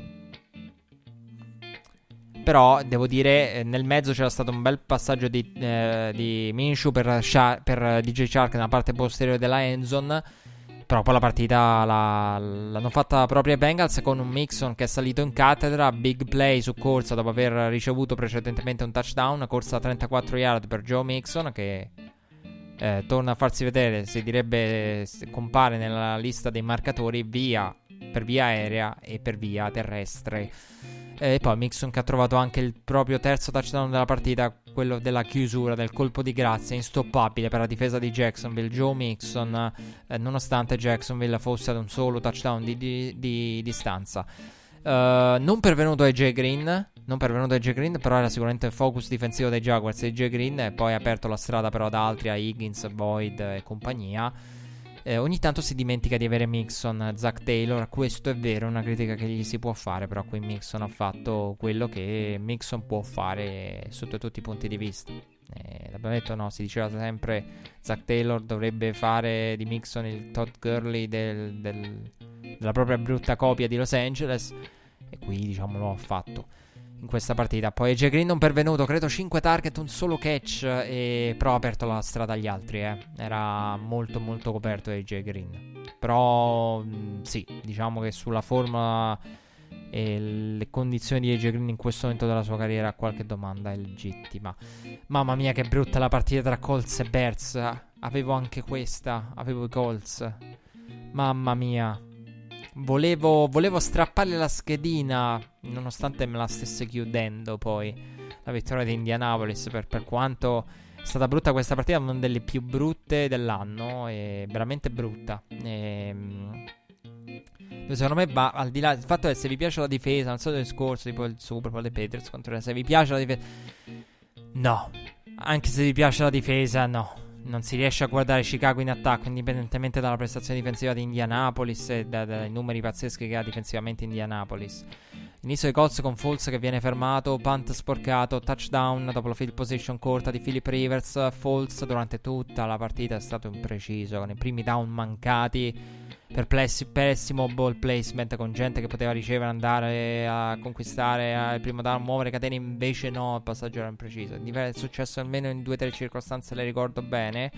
S1: però devo dire eh, nel mezzo c'era stato un bel passaggio di, eh, di Minshew per, per DJ Shark nella parte posteriore della endzone. Però poi la partita la, l'hanno fatta proprio i Bengals con un Mixon che è salito in cattedra, big play su corsa dopo aver ricevuto precedentemente un touchdown, corsa a 34 yard per Joe Mixon che eh, torna a farsi vedere, si direbbe compare nella lista dei marcatori via per via aerea e per via terrestre. E poi Mixon che ha trovato anche il proprio terzo touchdown della partita, quello della chiusura, del colpo di grazia, instoppabile per la difesa di Jacksonville. Joe Mixon, eh, nonostante Jacksonville fosse ad un solo touchdown di, di, di distanza. Uh, non pervenuto ai J. Green, non pervenuto ai J. Green, però era sicuramente il focus difensivo dei Jaguars e J. Green e poi ha aperto la strada però ad altri, a Higgins, Boyd e compagnia. Eh, ogni tanto si dimentica di avere Mixon, Zach Taylor, questo è vero, è una critica che gli si può fare, però qui Mixon ha fatto quello che Mixon può fare sotto tutti i punti di vista. Eh, l'abbiamo detto, no, si diceva sempre Zach Taylor dovrebbe fare di Mixon il Todd Gurley del, del, della propria brutta copia di Los Angeles e qui diciamo lo ha fatto in questa partita. Poi AJ Green non pervenuto, credo 5 target, un solo catch, e... però ha aperto la strada agli altri. Eh. Era molto molto coperto AJ Green. Però mh, sì, diciamo che sulla forma e le condizioni di AJ Green in questo momento della sua carriera qualche domanda è legittima. Mamma mia che brutta la partita tra Colts e Bears. Avevo anche questa, avevo i Colts. Mamma mia. Volevo, volevo strapparle la schedina, nonostante me la stesse chiudendo poi la vittoria di Indianapolis, per, per quanto è stata brutta questa partita, una delle più brutte dell'anno, è veramente brutta. E, ehm, secondo me va al di là del fatto che se vi piace la difesa, non so del discorso, tipo il Super Bowl dei Patriots contro se vi piace la difesa No, anche se vi piace la difesa, no. Non si riesce a guardare Chicago in attacco, indipendentemente dalla prestazione difensiva di Indianapolis e dai, dai numeri pazzeschi che ha difensivamente Indianapolis. Inizio dei Colts con Foles che viene fermato, punt sporcato, touchdown dopo la field position corta di Philip Rivers. Foles durante tutta la partita è stato impreciso, con i primi down mancati, perplessi, pessimo ball placement con gente che poteva ricevere, andare a conquistare il primo down, muovere catene, invece no, il passaggio era impreciso. È successo almeno in due o tre circostanze, le ricordo bene.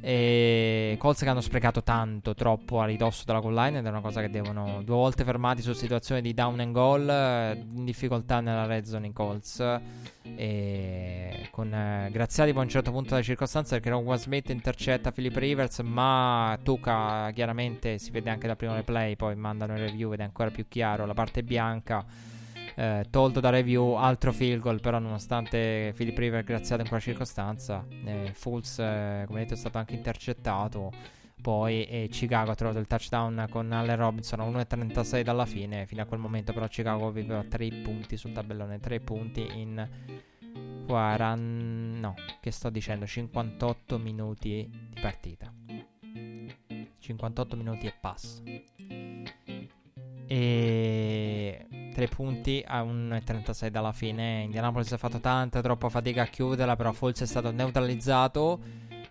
S1: E Colts che hanno sprecato tanto, troppo a ridosso della goal line ed è una cosa che devono due volte fermati su situazioni di down and goal in difficoltà nella red zone in Colts. E con eh, Graziati poi a un certo punto della circostanza perché Ron Smith intercetta Philip Rivers ma tocca chiaramente si vede anche da primo replay poi mandano il review ed è ancora più chiaro la parte bianca eh, tolto da review altro field goal però nonostante Philip River graziato in quella circostanza eh, Fulz eh, come detto è stato anche intercettato. Poi e Chicago ha trovato il touchdown con Allen Robinson a 1.36 dalla fine. Fino a quel momento però Chicago viveva 3 punti sul tabellone 3 punti in 40 no che sto dicendo 58 minuti di partita. 58 minuti e passo e 3 punti a 1,36 dalla fine. Indianapolis ha fatto tanta, troppa fatica a chiuderla, però forse è stato neutralizzato.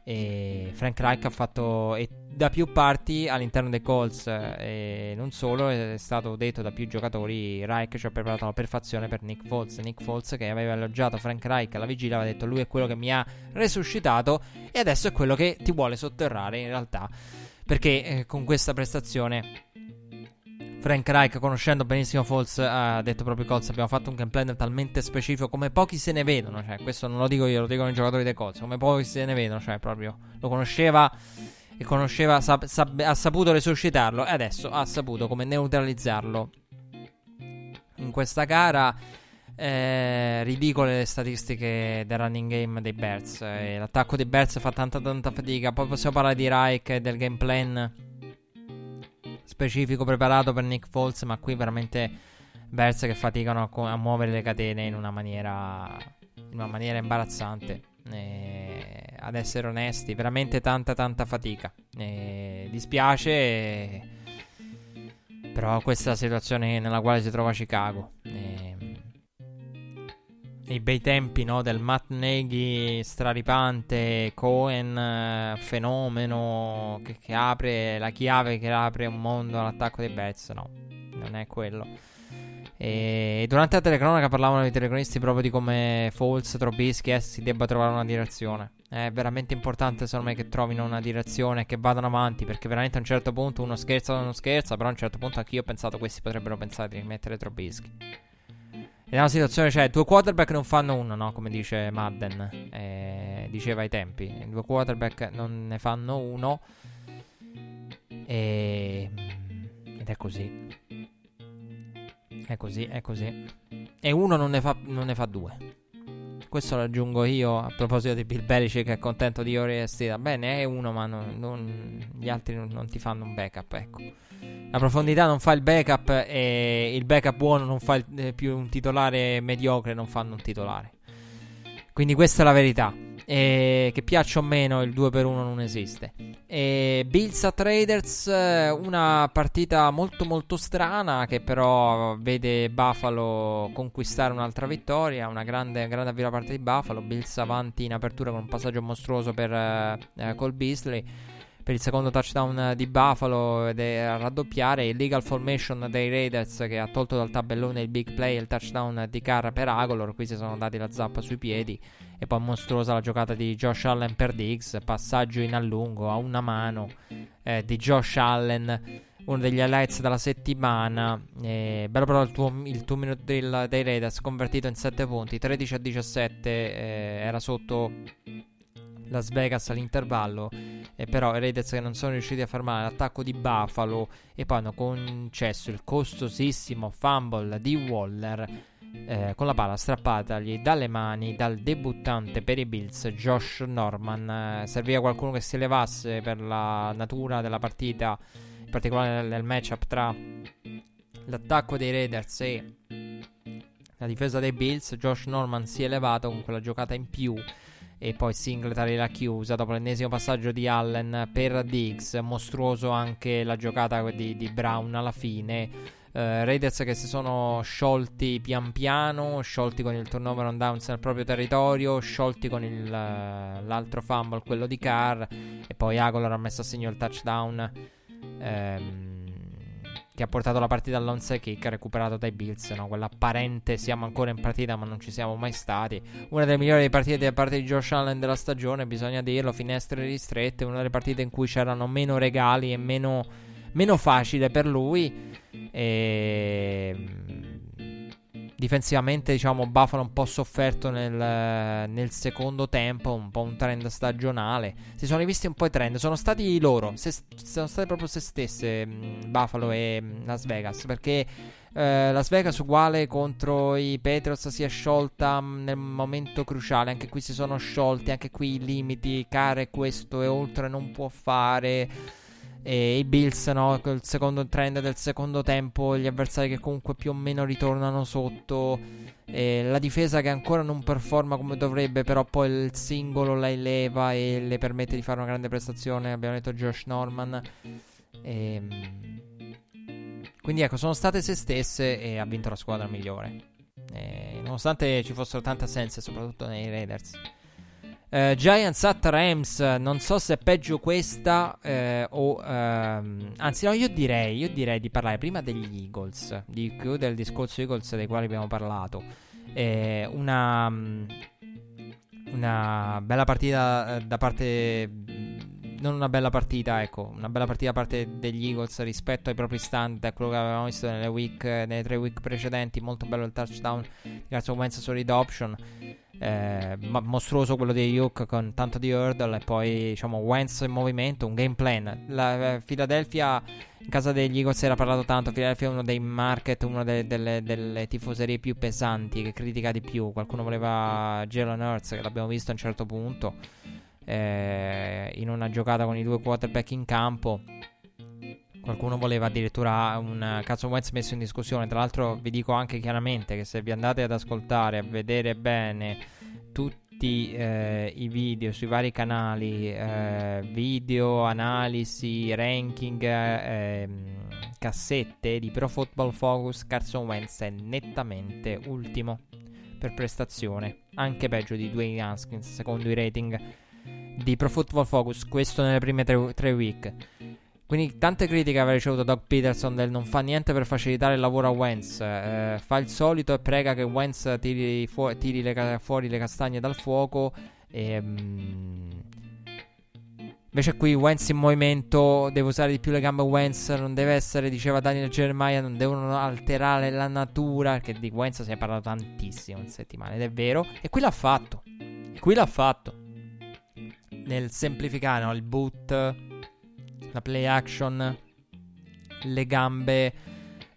S1: E Frank Reich ha fatto e da più parti all'interno dei Colts e non solo, è stato detto da più giocatori. Reich ci ha preparato alla perfezione per Nick Foles. Nick Foles che aveva elogiato Frank Reich alla vigilia, aveva detto lui è quello che mi ha resuscitato e adesso è quello che ti vuole sotterrare in realtà. Perché eh, con questa prestazione Frank Reich, conoscendo benissimo Falls, ha detto proprio Colts. Abbiamo fatto un gameplay talmente specifico come pochi se ne vedono. Cioè, questo non lo dico io, lo dicono i giocatori dei Colts. Come pochi se ne vedono, cioè, proprio lo conosceva e conosceva, sap- sap- ha saputo resuscitarlo. E adesso ha saputo come neutralizzarlo in questa gara. Eh, ridicole le statistiche del running game dei Bears. Eh, l'attacco dei Bears fa tanta tanta fatica. Poi possiamo parlare di Reich e del game plan specifico preparato per Nick Foles, ma qui veramente Bears che faticano a, co- a muovere le catene in una maniera, in una maniera imbarazzante. E ad essere onesti, veramente tanta tanta fatica. E dispiace, però questa è la situazione nella quale si trova Chicago. I bei tempi no, del Matt Nagy straripante, Cohen eh, fenomeno che, che, apre la chiave che apre un mondo all'attacco dei Bears. No, non è quello. E durante la telecronaca parlavano i telecronisti proprio di come Falls, Trobischi eh, si debba trovare una direzione. È veramente importante secondo me che trovino una direzione e che vadano avanti perché veramente a un certo punto uno scherza o non scherza, però a un certo punto anch'io ho pensato questi potrebbero pensare di rimettere Trobischi. È una situazione, cioè, due quarterback non fanno uno, no? Come dice Madden, eh, diceva ai tempi. Due quarterback non ne fanno uno. E... Ed è così. È così, è così. E uno non ne fa, non ne fa due. Questo lo aggiungo io a proposito di Bill Belichick che è contento di Ori Va bene, è uno, ma non, non, gli altri non, non ti fanno un backup, ecco. La profondità non fa il backup e il backup buono non fa il, eh, più un titolare mediocre, non fanno un titolare. Quindi questa è la verità. E che piaccia o meno il 2 per 1 non esiste. E Bills a Traders, una partita molto molto strana che però vede Buffalo conquistare un'altra vittoria, una grande, grande avvio da parte di Buffalo, Bills avanti in apertura con un passaggio mostruoso per uh, Cole Beasley per il secondo touchdown di Buffalo ed è a raddoppiare il legal formation dei Raiders che ha tolto dal tabellone il big play e il touchdown di Carr per Agolor. Qui si sono dati la zappa sui piedi e poi mostruosa la giocata di Josh Allen per Diggs, passaggio in allungo a una mano eh, di Josh Allen uno degli highlights della settimana. Eh, bello però il tuo, il tuo minuto del, dei Raiders convertito in 7 punti, 13 a 17, eh, era sotto Las Vegas all'intervallo, eh, però i Raiders che non sono riusciti a fermare l'attacco di Buffalo e poi hanno concesso il costosissimo fumble di Waller eh, con la palla strappatagli dalle mani dal debuttante per i Bills Josh Norman. Eh, serviva qualcuno che si levasse per la natura della partita, in particolare nel, nel matchup tra l'attacco dei Raiders e la difesa dei Bills. Josh Norman si è elevato con quella giocata in più e poi Singletary la chiusa dopo l'ennesimo passaggio di Allen per Diggs, mostruoso anche la giocata di, di Brown alla fine. Uh, Raiders che si sono sciolti pian piano, sciolti con il turnover on downs nel proprio territorio, sciolti con il, uh, l'altro fumble, quello di Carr, e poi Agolor ha messo a segno il touchdown. Um, che ha portato la partita all'onside kick recuperato dai Bills, no? quell'apparente siamo ancora in partita ma non ci siamo mai stati. Una delle migliori partite da parte di Josh Allen della stagione, bisogna dirlo, finestre ristrette, una delle partite in cui c'erano meno regali e meno, meno facile per lui. E Difensivamente, diciamo, Buffalo un po' sofferto nel, nel, secondo tempo, un po' un trend stagionale. Si sono rivisti un po' i trend, sono stati loro, se, sono state proprio se stesse, mm, Buffalo e mm, Las Vegas, perché eh, Las Vegas uguale contro i Patriots si è sciolta mm, nel momento cruciale, anche qui si sono sciolti, anche qui i limiti, care questo e oltre non può fare e i Bills, no, il secondo trend del secondo tempo, gli avversari che comunque più o meno ritornano sotto, la difesa che ancora non performa come dovrebbe, però poi il singolo la eleva e le permette di fare una grande prestazione, abbiamo detto Josh Norman. E, ehm, quindi ecco, sono state se stesse e ha vinto la squadra migliore. E, nonostante ci fossero tante assenze, soprattutto nei Raiders. Uh, Giants at Rams, non so se è peggio questa eh, o... Ehm, anzi no, io direi, io direi di parlare prima degli Eagles, di chiudere il discorso Eagles dei quali abbiamo parlato. Eh, una, una bella partita eh, da parte... Non una bella partita, ecco, una bella partita da parte degli Eagles rispetto ai propri stand, a quello che avevamo visto nelle, week, nelle tre week precedenti. Molto bello il touchdown di Carson Wentz su read option eh, mostruoso quello di Ayuk con tanto di hurdle e poi diciamo Wentz in movimento, un game plan. La eh, Philadelphia in casa degli Eagles era parlato tanto, Philadelphia è uno dei market, una de- delle, delle, tifoserie più pesanti che critica di più. Qualcuno voleva Jalen Hurts che l'abbiamo visto a un certo punto eh, in una giocata con i due quarterback in campo. Qualcuno voleva addirittura un cazzo Wentz messo in discussione. Tra l'altro, vi dico anche chiaramente che se vi andate ad ascoltare, a vedere bene tutti eh, i video sui vari canali, eh, video, analisi, ranking, eh, cassette di Pro Football Focus, Carson Wentz è nettamente ultimo per prestazione, anche peggio di Dwayne Haskins secondo i rating di Pro Football Focus, questo nelle prime tre, tre week. Quindi tante critiche aveva ricevuto Doug Peterson del non fa niente per facilitare il lavoro a Wentz. Eh, fa il solito e prega che Wentz tiri, fu- tiri le, fuori le castagne dal fuoco. E, mm, invece qui Wentz in movimento, deve usare di più le gambe Wentz, non deve essere, diceva Daniel Germaia, non devono alterare la natura, che di Wentz si è parlato tantissimo in settimana, ed è vero. E qui l'ha fatto. E qui l'ha fatto. Nel semplificare no, il boot la play action, le gambe,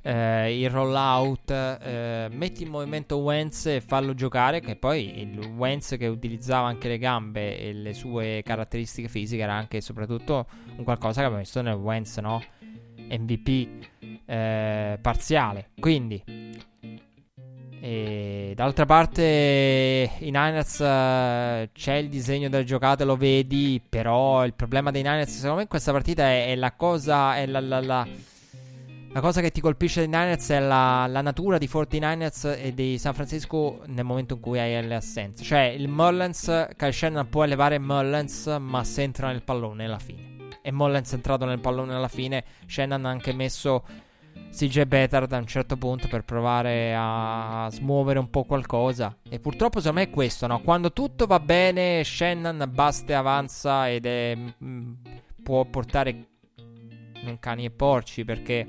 S1: eh, il rollout, eh, metti in movimento Wentz e fallo giocare, che poi il Wentz che utilizzava anche le gambe e le sue caratteristiche fisiche era anche e soprattutto un qualcosa che abbiamo visto nel Wentz, no? MVP eh, parziale. Quindi e d'altra parte i Niners uh, c'è il disegno del giocato, lo vedi, però il problema dei Niners secondo me in questa partita è, è la cosa è la, la, la, la, cosa che ti colpisce dei Niners è la, natura di 49ers e di San Francisco nel momento in cui hai le assenze. Cioè il Mullens, Kyle Shannon può elevare Mullens ma se entra nel pallone alla fine. E Mullens è entrato nel pallone alla fine, Shannon ha anche messo CJ Bettard a un certo punto per provare a smuovere un po' qualcosa. E purtroppo secondo me è questo, no? Quando tutto va bene, Shannon basta e avanza ed è, mm, può portare non cani e porci perché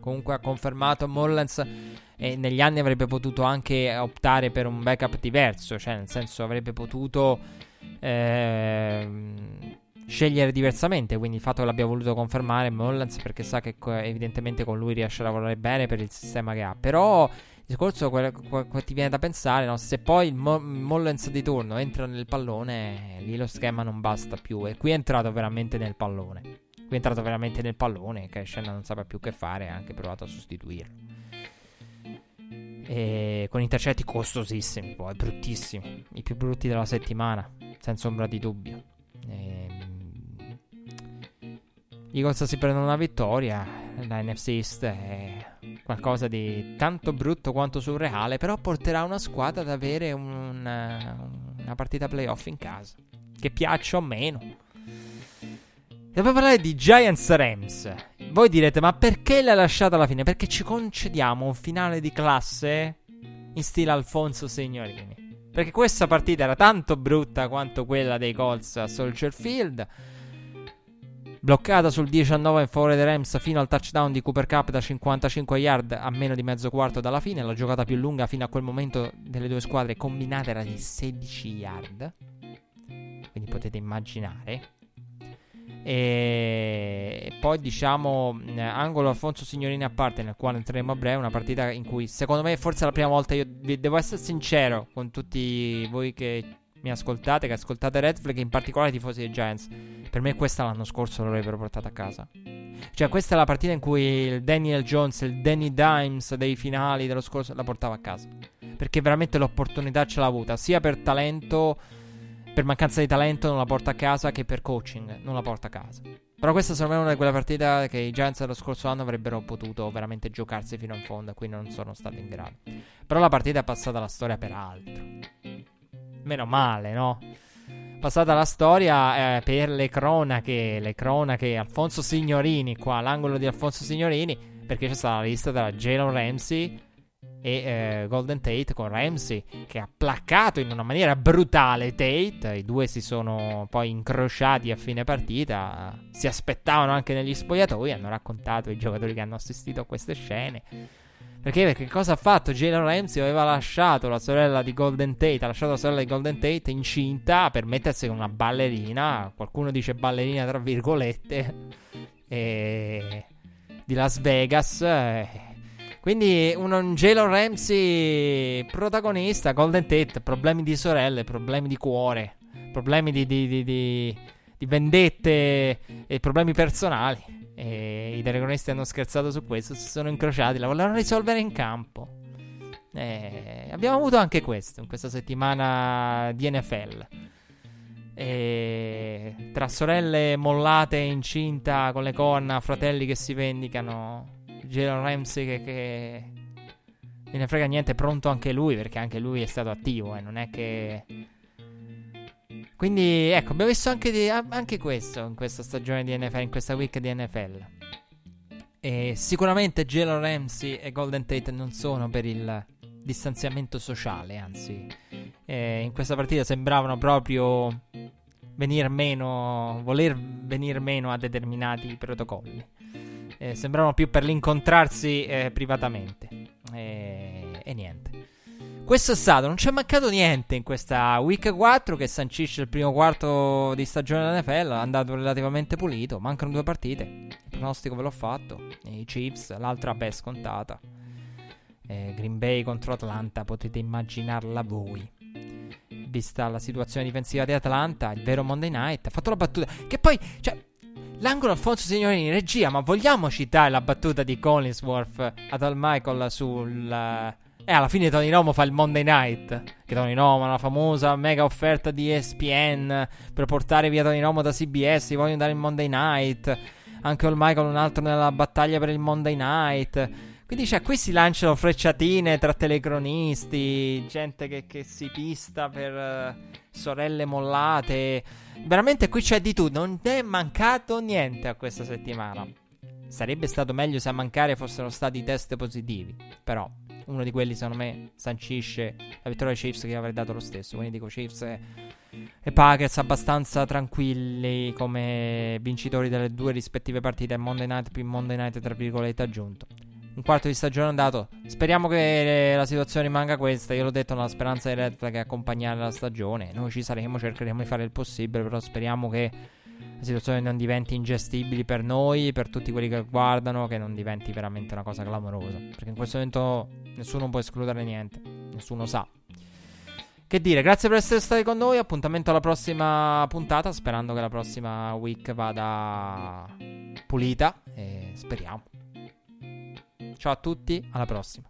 S1: comunque ha confermato Mullens e negli anni avrebbe potuto anche optare per un backup diverso, cioè nel senso avrebbe potuto... Eh, scegliere diversamente. Quindi il fatto che l'abbia voluto confermare Mullens perché sa che evidentemente con lui riesce a lavorare bene per il sistema che ha. Però il discorso que- que- que- ti viene da pensare, no? se poi il Mo- di turno entra nel pallone, lì lo schema non basta più. E qui è entrato veramente nel pallone. Qui è entrato veramente nel pallone, che Shannon non sapeva più che fare, ha anche provato a sostituirlo. E con intercetti costosissimi, poi bruttissimi, i più brutti della settimana. senza ombra di dubbio. E, gli Eagles si prendono una vittoria, la NFC East è qualcosa di tanto brutto quanto surreale, però porterà una squadra ad avere un, una partita playoff in casa, che piaccia o meno. Devo parlare di Giants Rams. Voi direte, ma perché l'ha lasciata alla fine? Perché ci concediamo un finale di classe in stile Alfonso Signorini. Perché questa partita era tanto brutta quanto quella dei Colts a Soldier Field. Bloccata sul 19 in favore dei Rams fino al touchdown di Cooper Cup da 55 yard a meno di mezzo quarto dalla fine. La giocata più lunga fino a quel momento delle due squadre combinate era di 16 yard. Quindi potete immaginare. E poi diciamo angolo Alfonso Signorini a parte nel quale entreremo a breve una partita in cui secondo me forse è la prima volta io devo essere sincero con tutti voi che mi ascoltate che ascoltate Red Flag in particolare i tifosi dei Giants per me questa l'anno scorso l'avrebbero portata a casa cioè questa è la partita in cui il Daniel Jones il Danny Dimes dei finali dello scorso la portava a casa perché veramente l'opportunità ce l'ha avuta sia per talento per mancanza di talento non la porta a casa che per coaching non la porta a casa. Però questa secondo me è una di quelle partite che i Giants dello scorso anno avrebbero potuto veramente giocarsi fino in fondo qui non sono stati in grado. Però la partita è passata alla storia per altro. Meno male, no? Passata la storia eh, per le cronache, le cronache Alfonso Signorini, qua l'angolo di Alfonso Signorini, perché c'è stata la lista della Jalen Ramsey e eh, Golden Tate con Ramsey che ha placcato in una maniera brutale Tate. I due si sono poi incrociati a fine partita. Si aspettavano anche negli spogliatoi. Hanno raccontato i giocatori che hanno assistito a queste scene. Perché? Perché cosa ha fatto? Jalen Ramsey aveva lasciato la sorella di Golden Tate. Ha lasciato la sorella di Golden Tate incinta per mettersi con una ballerina. Qualcuno dice ballerina tra virgolette. E... Di Las Vegas. Eh quindi un Angelo Ramsey protagonista, Golden Tate, problemi di sorelle, problemi di cuore, problemi di, di, di, di vendette e problemi personali. E i telecronisti hanno scherzato su questo, si sono incrociati, la volevano risolvere in campo. E abbiamo avuto anche questo in questa settimana di NFL. E tra sorelle mollate incinta con le corna, fratelli che si vendicano Jalen Ramsey che, che me ne frega niente, pronto anche lui perché anche lui è stato attivo e eh, non è che... Quindi ecco, abbiamo visto anche, di, anche questo in questa stagione di NFL, in questa week di NFL. E sicuramente Jalen Ramsey e Golden Tate non sono per il distanziamento sociale, anzi, eh, in questa partita sembravano proprio venire meno, voler venire meno a determinati protocolli eh, sembravano più per l'incontrarsi eh, privatamente. E niente. Questo è stato, non c'è mancato niente in questa week 4 che sancisce il primo quarto di stagione della NFL, è andato relativamente pulito, mancano due partite, il pronostico ve l'ho fatto, i Chiefs, l'altra beh scontata, eh, Green Bay contro Atlanta, potete immaginarla voi. Vista la situazione difensiva di Atlanta, il vero Monday Night, ha fatto la battuta, che poi, cioè, L'angolo Alfonso Signorini, regia, ma vogliamo citare la battuta di Collinsworth ad Al Michael sul... Eh, alla fine Tony Romo fa il Monday Night. Che Tony Romo, la famosa mega offerta di ESPN per portare via Tony Romo da CBS, vogliono dare il Monday Night. Anche Al Michael un altro nella battaglia per il Monday Night. Quindi cioè, qui si lanciano frecciatine tra telecronisti, gente che, che si pista per uh, sorelle mollate. Veramente qui c'è di tutto, non è mancato niente a questa settimana. Sarebbe stato meglio se a mancare fossero stati test positivi, però uno di quelli secondo me sancisce la vittoria dei Chiefs che avrei dato lo stesso. Quindi dico Chiefs e, Packers abbastanza tranquilli come vincitori delle due rispettive partite. Monday Night più Monday Night tra virgolette aggiunto un quarto di stagione andato. Speriamo che la situazione rimanga questa. Io l'ho detto, la speranza di Red Flag accompagnare la stagione. Noi ci saremo, cercheremo di fare il possibile, però speriamo che la situazione non diventi ingestibile per noi, per tutti quelli che guardano, che non diventi veramente una cosa clamorosa. Perché in questo momento nessuno può escludere niente, nessuno sa. Che dire, grazie per essere stati con noi. Appuntamento alla prossima puntata. Sperando che la prossima week vada pulita. E speriamo. Ciao a tutti, alla prossima.